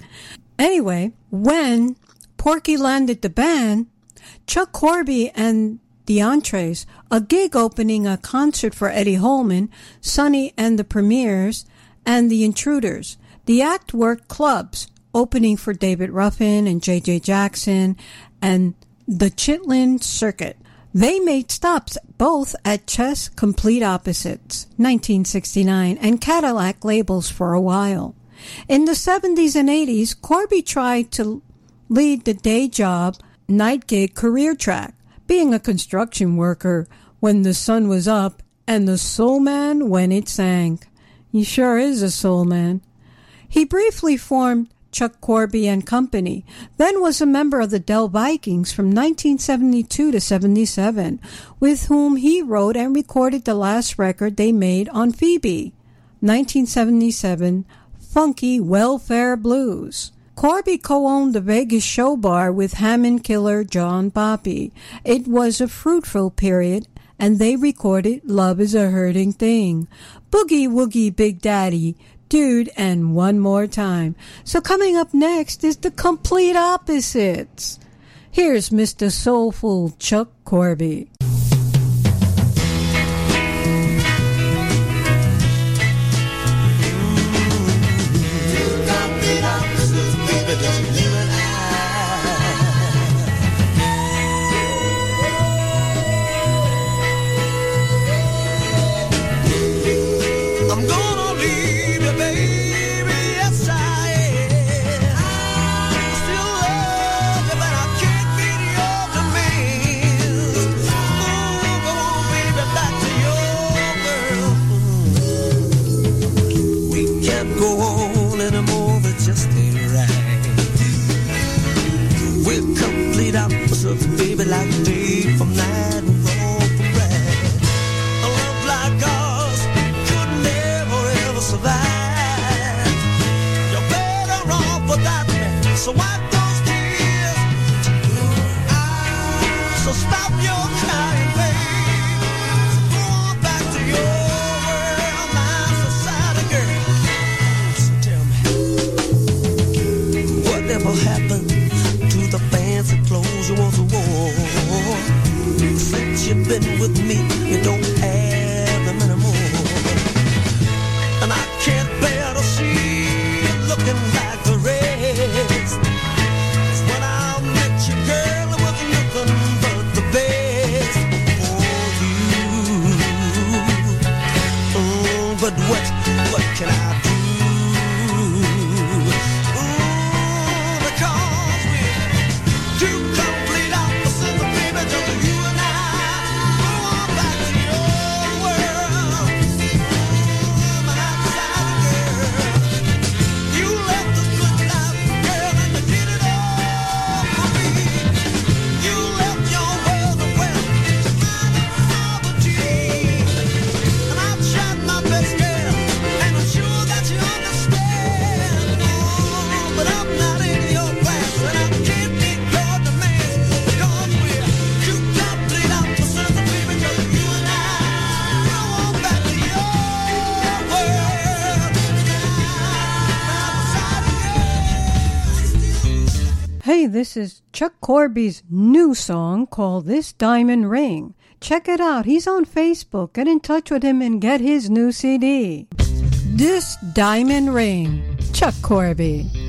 [SPEAKER 20] Anyway, when Porky landed the band,
[SPEAKER 9] Chuck Corby and the Entrees, a gig opening a concert for Eddie Holman, Sonny and the Premiers, and the Intruders. The act worked clubs, opening for David Ruffin and J.J. Jackson, and the Chitlin Circuit. They made stops both at Chess Complete Opposites, 1969, and Cadillac labels for a while. In the 70s and 80s, Corby tried to lead the day job, night gig career track, being a construction worker when the sun was up and the soul man when it sank. He sure is a soul man. He briefly formed Chuck Corby and Company, then was a member of the Dell Vikings from 1972 to 77, with whom he wrote and recorded the last record they made on Fee Bee, 1977, Funky Welfare Blues. Corby co-owned the Vegas Show Bar with Hammond killer John Boppy. It was a fruitful period, and they recorded Love is a Hurting Thing, Boogie Woogie Big Daddy, Dude, and One More Time. So coming up next is the complete opposites. Here's Mr. Soulful Chuck Corby.
[SPEAKER 3] Baby, like day from. A love like ours could never ever survive. You're better off without me, so wipe Been with me, you don't
[SPEAKER 9] Hey, this is Chuck Corby's new song called This Diamond Ring. Check it out. He's on Facebook. Get in touch with him and get his new CD. This Diamond Ring. Chuck Corby.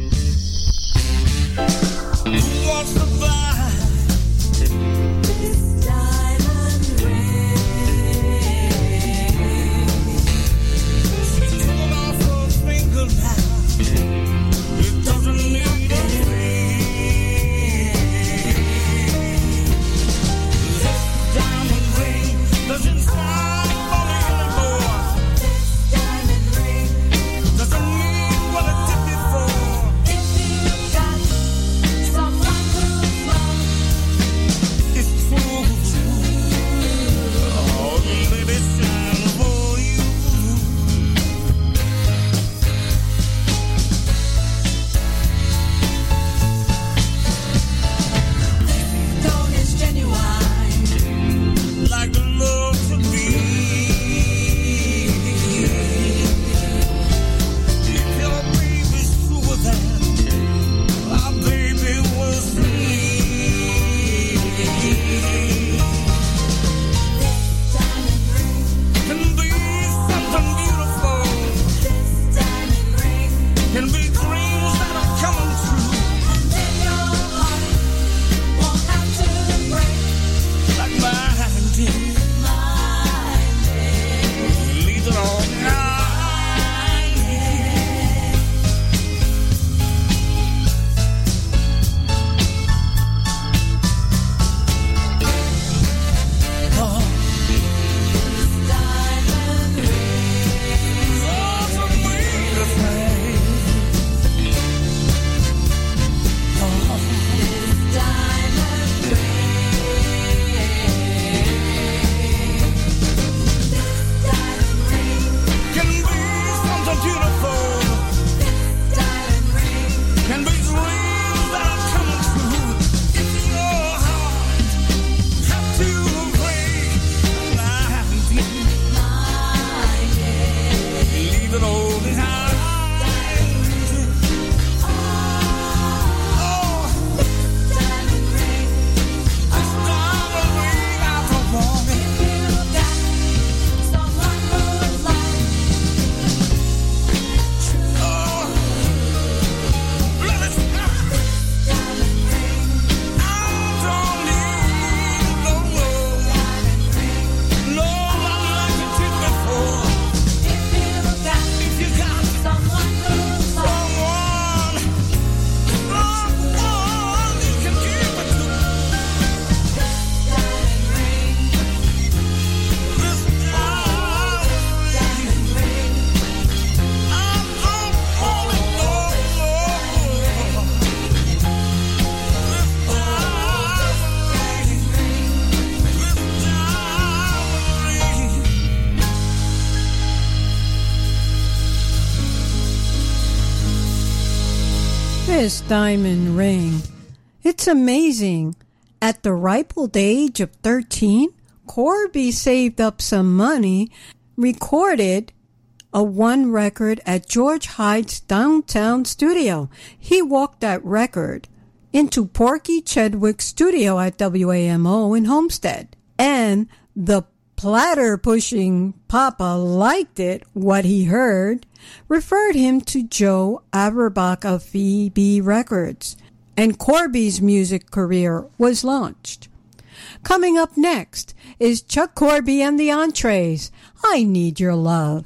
[SPEAKER 3] Diamond ring. It's amazing. At the ripe old age of 13, Corby saved up some money, recorded a one record at George Hyde's downtown studio. He walked that record into Porky Chedwick's studio at WAMO in Homestead. And the platter pushing Papa liked it, what he heard, referred him to Joe Averbach of Fee Bee Records, and Corby's music career was launched. Coming up next is Chuck Corby and the Entrees. I Need Your Love.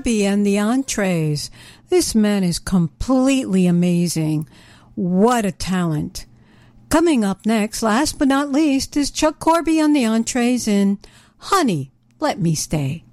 [SPEAKER 3] Corby and the Entrees. This man is completely amazing. What a talent. Coming up next, last but not least, is Chuck Corby and the Entrees in Honey, Let Me Stay.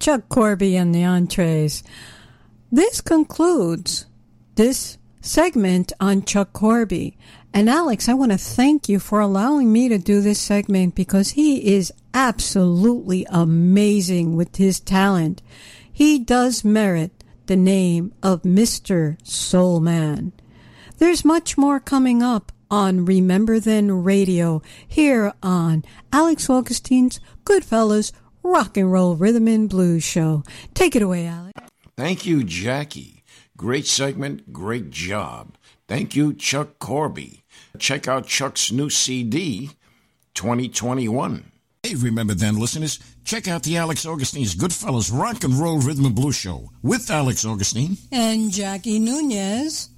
[SPEAKER 3] Chuck Corby and the entrees. This concludes this segment on Chuck Corby. And Alex, I want to thank you for allowing me to do this segment because he is absolutely amazing with his talent. He does merit the name of Mr. Soul Man. There's much more coming up on Remember Then Radio here on Alex Augustine's Goodfellas Rock and Roll Rhythm and Blues Show. Take it away, Alex.
[SPEAKER 2] Thank you, Jackie. Great segment, great job. Thank you, Chuck Corby. Check out Chuck's new CD, 2021. Hey, remember then, listeners, check out the Alex Augustine's Goodfellas Rock and Roll Rhythm and Blues Show with Alex Augustine.
[SPEAKER 3] And Jackie Nunez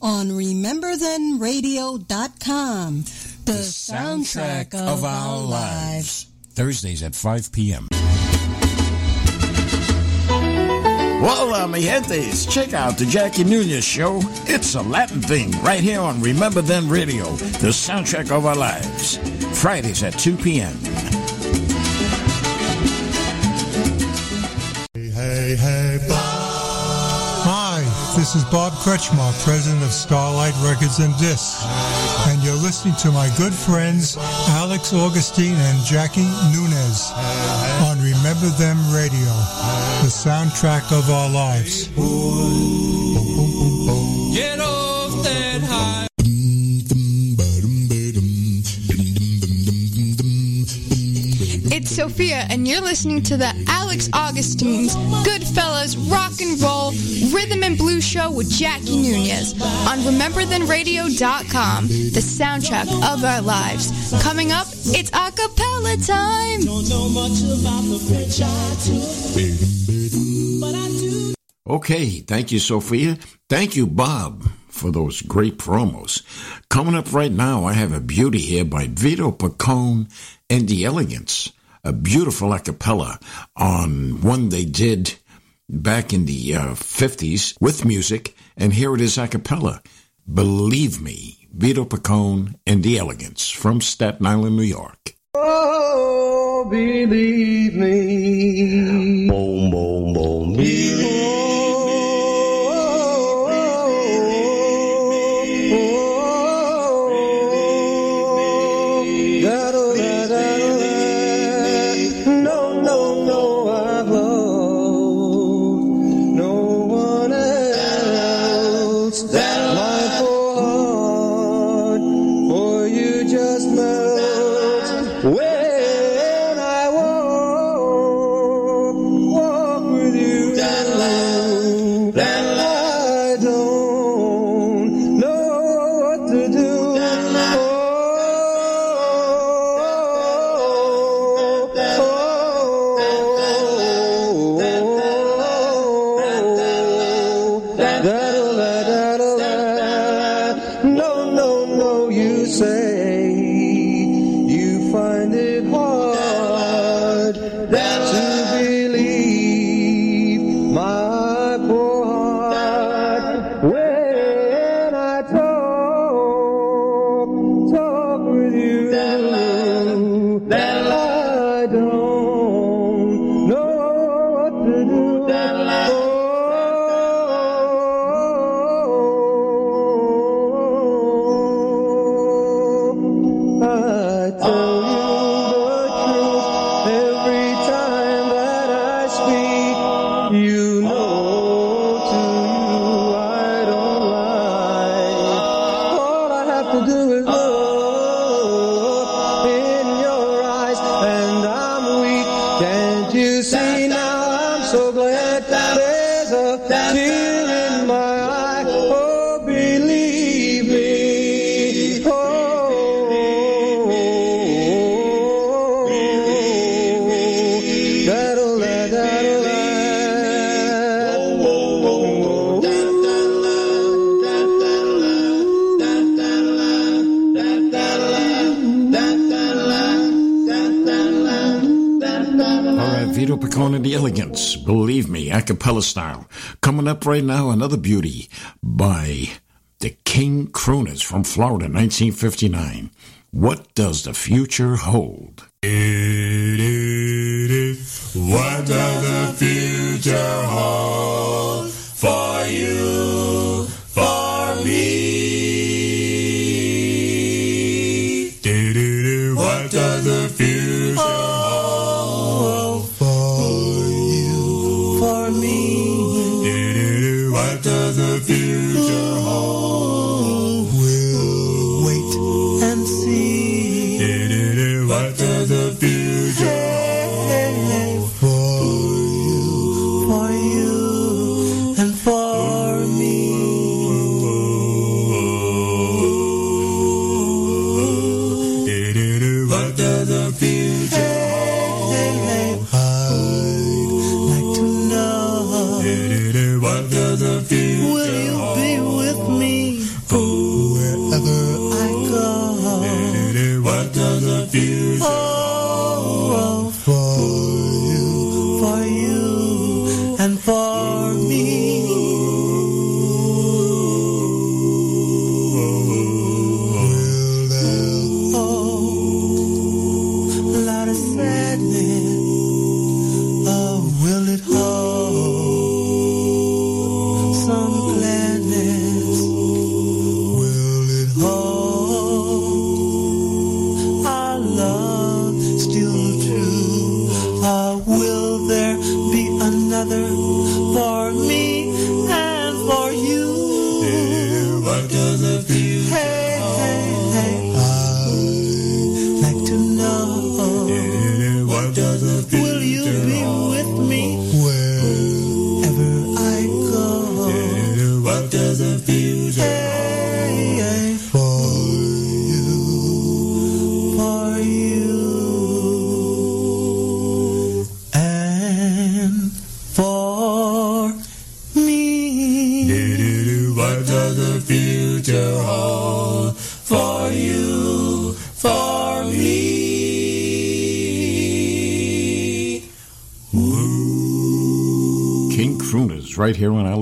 [SPEAKER 3] on RememberThenRadio.com, the, soundtrack, of, our lives.
[SPEAKER 2] Thursdays at 5 p.m. Hola, uh, mi gentes. Check out the Jackie Nunez Show. It's a Latin thing right here on Remember Then Radio, the soundtrack of our lives. Fridays at 2 p.m.
[SPEAKER 21] Hey, hey, hey, Bob.
[SPEAKER 22] Hi, this is Bob Kretschmar, president of Starlight Records and Discs, and you're listening to my good friends Alex Augustine and Jackie Nunez on Remember Then Radio, the soundtrack of our lives.
[SPEAKER 23] And you're listening to the Alex Augustine's Goodfellas Rock and Roll Rhythm and Blues Show with Jackie Nunez on RememberThenRadio.com, the soundtrack of our lives. Coming up, it's a cappella time.
[SPEAKER 2] Okay, thank you, Sophia. Thank you, Bob, for those great promos. Coming up right now, I have a beauty here by Vito Picone and the Elegants, a beautiful a cappella on one they did back in the uh, 50s with music, and here it is a cappella. Believe me, Vito Picone and the Elegants from Staten Island, New York.
[SPEAKER 24] Oh, believe me. Boom, boom, boom. No,
[SPEAKER 2] cappella style. Coming up right now, another beauty by the King Crooners from Florida, 1959. What does the future hold?
[SPEAKER 3] What does the future hold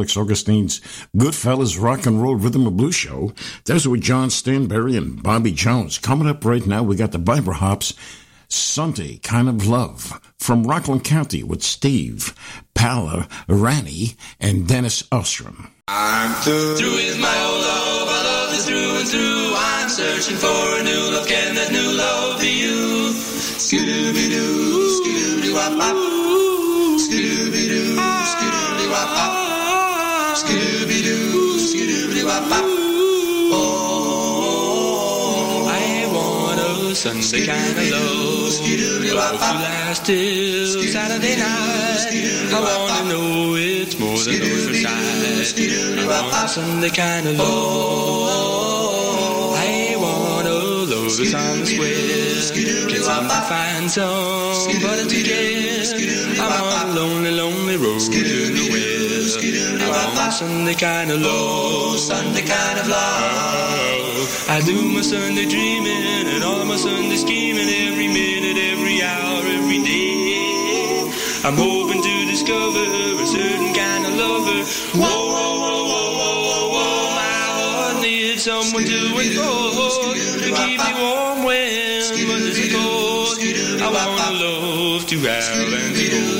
[SPEAKER 2] Alex Augustine's Goodfellas Rock and Roll Rhythm and Blues Show. Those were John Stanberry and Bobby Jones. Coming up right now, we got the Biber Hops, Sunday Kind of Love, from Rockland County with Steve, Pala, Rani, and Dennis Ostrom.
[SPEAKER 25] I'm through. Through my old love. Our love is through and through. I'm searching for a new love. Can that new love be you? A Sunday kind of love. To last till Saturday night. I wanna know it's more than those sides. I want a Sunday kind of love. I wanna love that's on the square. Can somebody find somebody to get? I'm on a lonely, lonely road Sunday kind of love. Sunday kind of love. I do my Sunday dreaming and all my Sunday scheming every minute, every hour, every day. I'm hoping to discover a certain kind of lover. Whoa, whoa, whoa, whoa, whoa, whoa, whoa. My heart needs someone to enforce to keep me warm when it's cold. I want a love
[SPEAKER 26] to Allen's Road.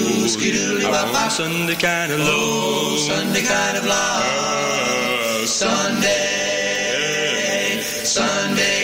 [SPEAKER 26] I want Sunday kind of love. Sunday kind of love. Ah, Sunday,
[SPEAKER 2] Sunday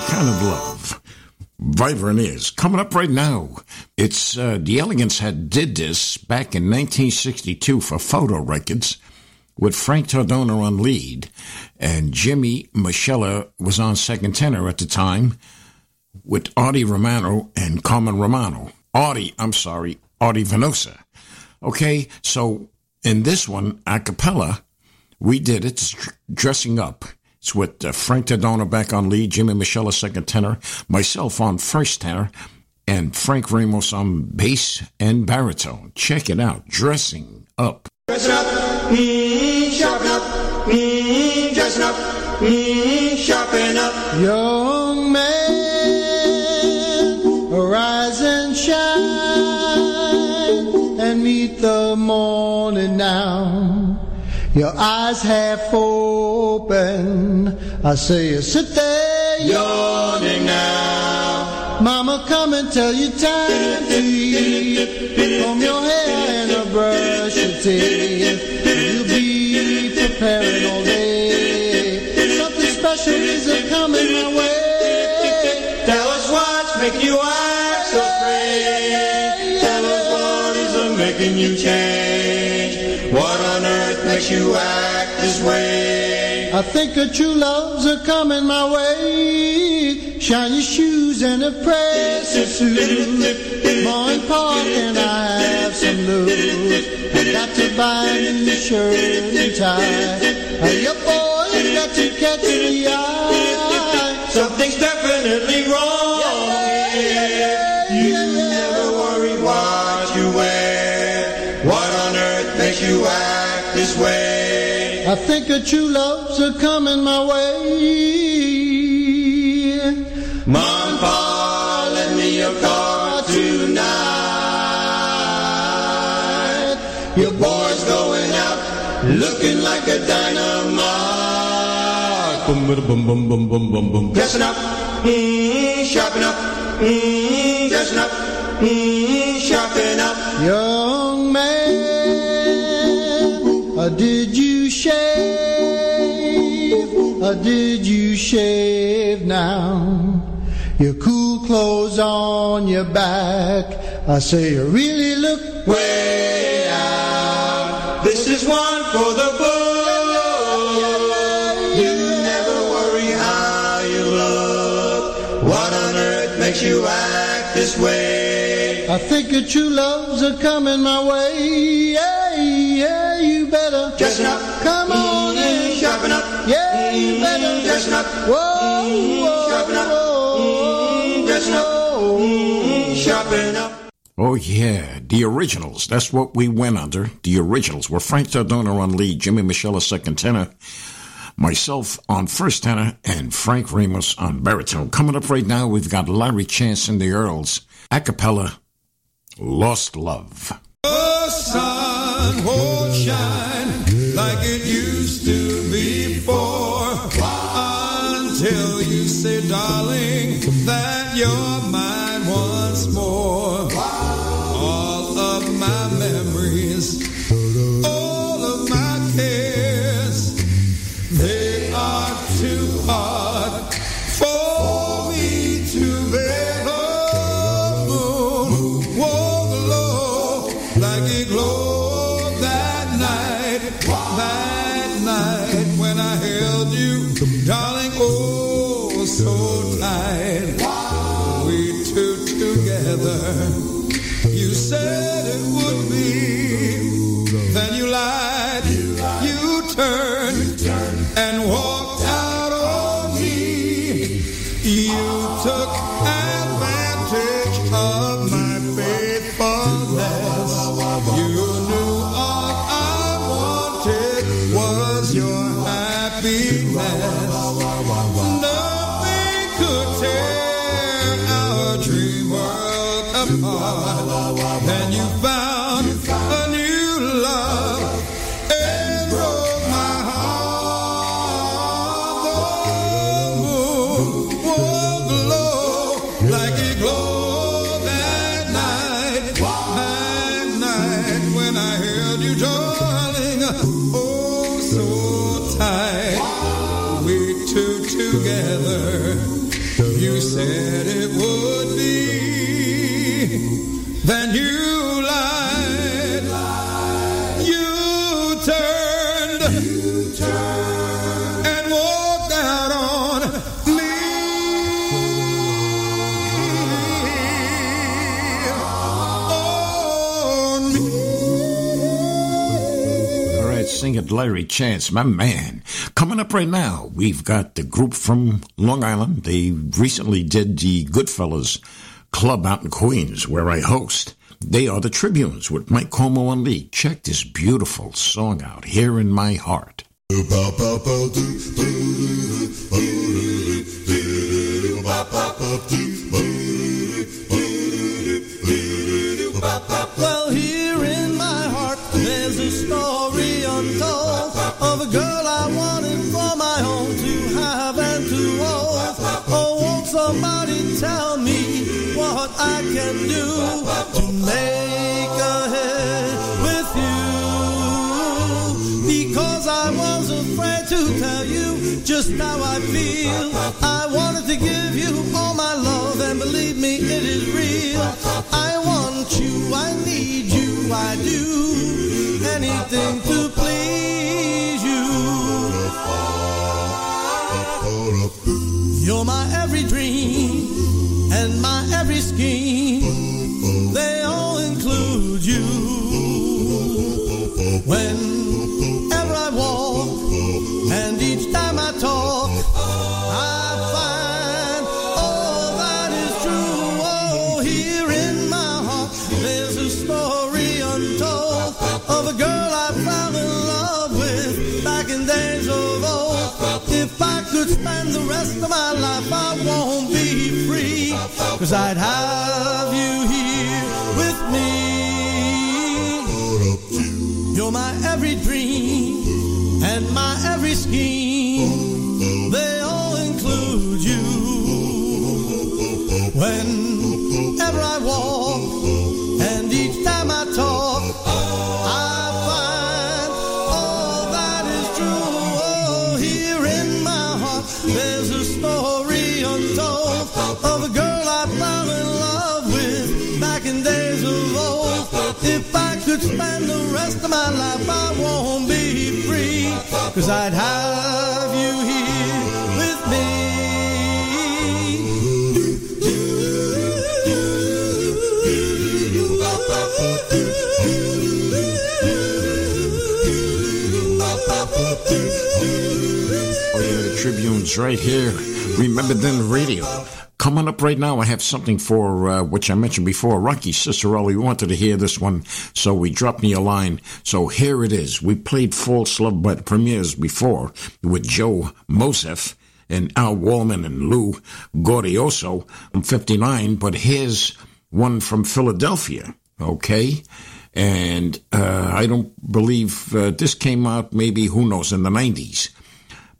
[SPEAKER 2] Kind of love. Vibrant is coming up right now. It's uh, the Elegants had did this back in 1962 for Photo Records with Frank Tordona on lead, and Jimmy Moschella was on second tenor at the time with Artie Romano and Carmen Romano. Artie, I'm sorry, Artie Venosa. Okay, so in this one, a cappella, we did it dressing up. It's with uh, Frank Tadona back on lead, Jimmy Moschella second tenor, myself on first tenor, and Frank Ramos on bass and baritone. Check it out, dressing up.
[SPEAKER 15] Dressing up, mm, sharpen up, mm, dressing up, mm, sharpen up.
[SPEAKER 5] Young man, arise and shine and meet the morning now. Your eyes half open. I see you sit there yawning now. Mama, come and tell you time to eat. Comb your hair and a brush your teeth. You'll be preparing all day. Something special is a coming my way.
[SPEAKER 15] Tell us what's making you act so strange. Tell us what is making you change. You act this way?
[SPEAKER 5] I think a true love's a coming my way. Shine your shoes and a pressure suit. And Pa, can I have some loot? I got to buy a new shirt and tie. Your boy's got to catch the eye.
[SPEAKER 15] Something's definitely wrong
[SPEAKER 5] think a true love's a coming my way.
[SPEAKER 15] Mom, Pa, lend me your car tonight. Your boy's going out looking like a dynamite. Boom, boom, boom, boom, boom, boom, boom, boom. Dressing up, mm, sharpen up, mm, dressing up, mm, sharpen up.
[SPEAKER 5] Young man, did you shave now? Your cool clothes on your back. I say you really look
[SPEAKER 15] way out. This is one for the book. You never worry how you look. What on earth makes you act this way?
[SPEAKER 5] I think that true love's a coming my way. Yeah, yeah, you better
[SPEAKER 15] Dressing up,
[SPEAKER 5] come on
[SPEAKER 15] mm,
[SPEAKER 5] in.
[SPEAKER 15] sharpen up,
[SPEAKER 5] Yeah, you better
[SPEAKER 15] dressing
[SPEAKER 5] Whoa, whoa,
[SPEAKER 15] sharpen up, dressing sharpen up.
[SPEAKER 2] Oh, yeah, the originals. That's what we went under. The originals were Frank Tardona on lead, Jimmy Moschella second tenor, myself on first tenor, and Frank Ramos on baritone. Coming up right now, we've got Larry Chance and the Earls, a cappella, Lost Love.
[SPEAKER 4] The sun won't shine like it used to before until you say, darling, that you're mine once more. All of my memories,
[SPEAKER 2] Larry Chance, my man. Coming up right now, we've got the group from Long Island. They recently did the Goodfellas Club out in Queens, where I host. They are the Tribunes with Mike Como and Lee. Check this beautiful song out, Here in My Heart.
[SPEAKER 27] You're my every dream and my every scheme. They all include you. Whenever I walk and each time I talk, I find all that is true. Oh, here in my heart, there's a story untold of a girl I fell in love with back in days of old. If I could spend the rest of my life, I won't be free. Cause I'd have you You're my every dream could spend the rest of my life, I won't be free. Cause I'd have you here with me.
[SPEAKER 2] Oh, Tribune's right here. Remember then radio. Coming up right now, I have something for uh, which I mentioned before. Rocky Cicerelli wanted to hear this one, so we dropped me a line. So here it is. We played False Love by the Premiers before with Joe Mosef and Al Wallman and Lou Gordioso. I'm 59, but here's one from Philadelphia, okay? And uh, I don't believe uh, this came out maybe, who knows, in the 90s.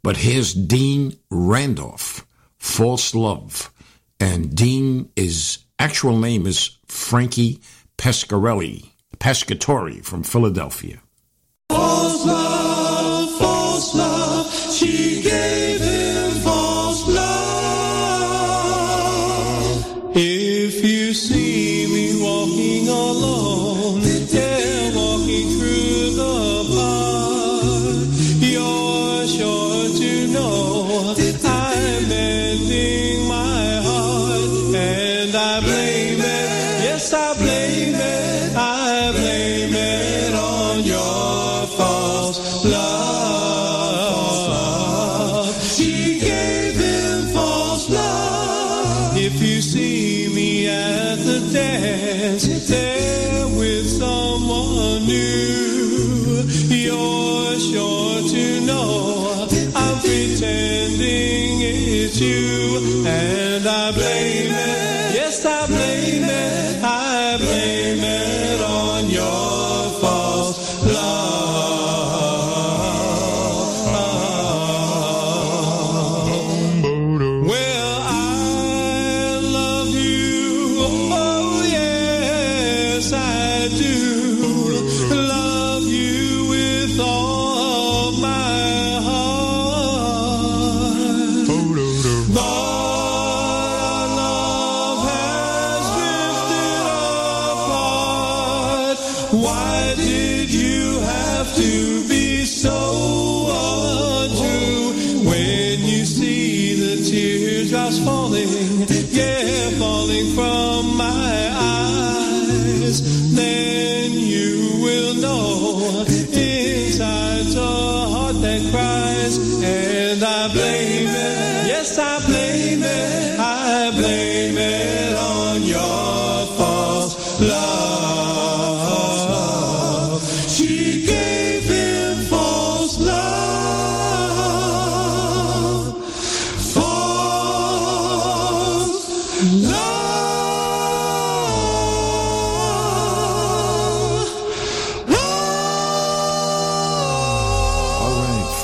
[SPEAKER 2] But here's Dean Randolph, False Love. And Dean, his actual name is Frankie Pescarelli, Pescatori from Philadelphia.
[SPEAKER 27] False love, false love, she gave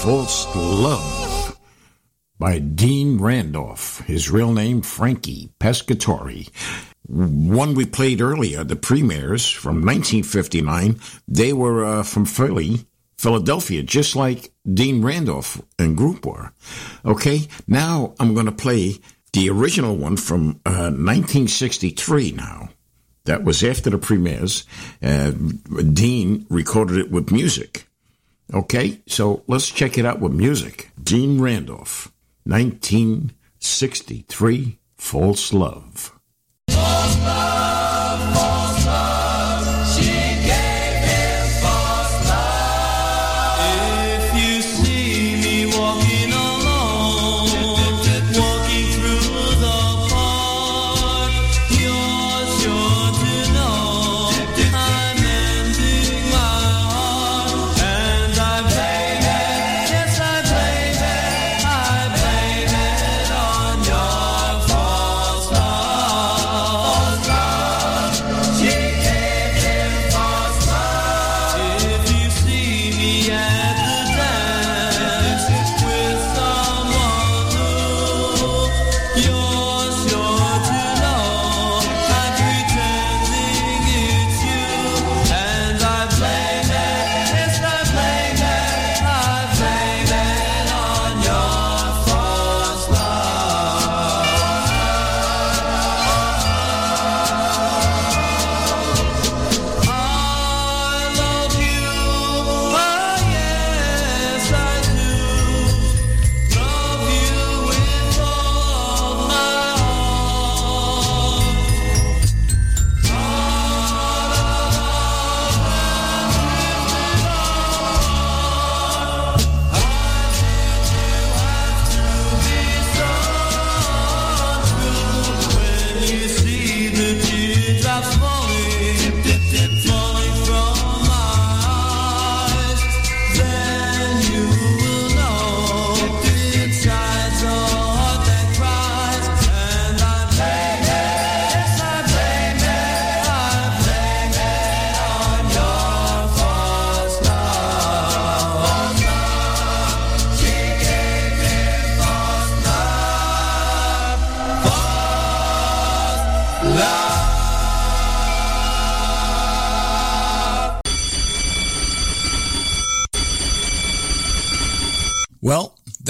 [SPEAKER 27] False love.
[SPEAKER 2] By Dean Randolph. His real name, Frankie Pescatori. One we played earlier, the Premiers from 1959. They were uh, from Philly, Philadelphia, just like Dean Randolph and group were. Okay, now I'm going to play the original one from uh, 1963 now. That was after the Premiers. Uh, Dean recorded it with music. Okay, so let's check it out with music. Dean Randolph, 1963, False Love.
[SPEAKER 28] If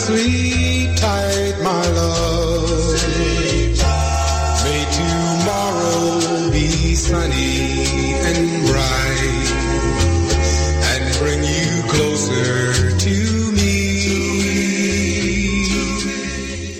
[SPEAKER 11] Sweet.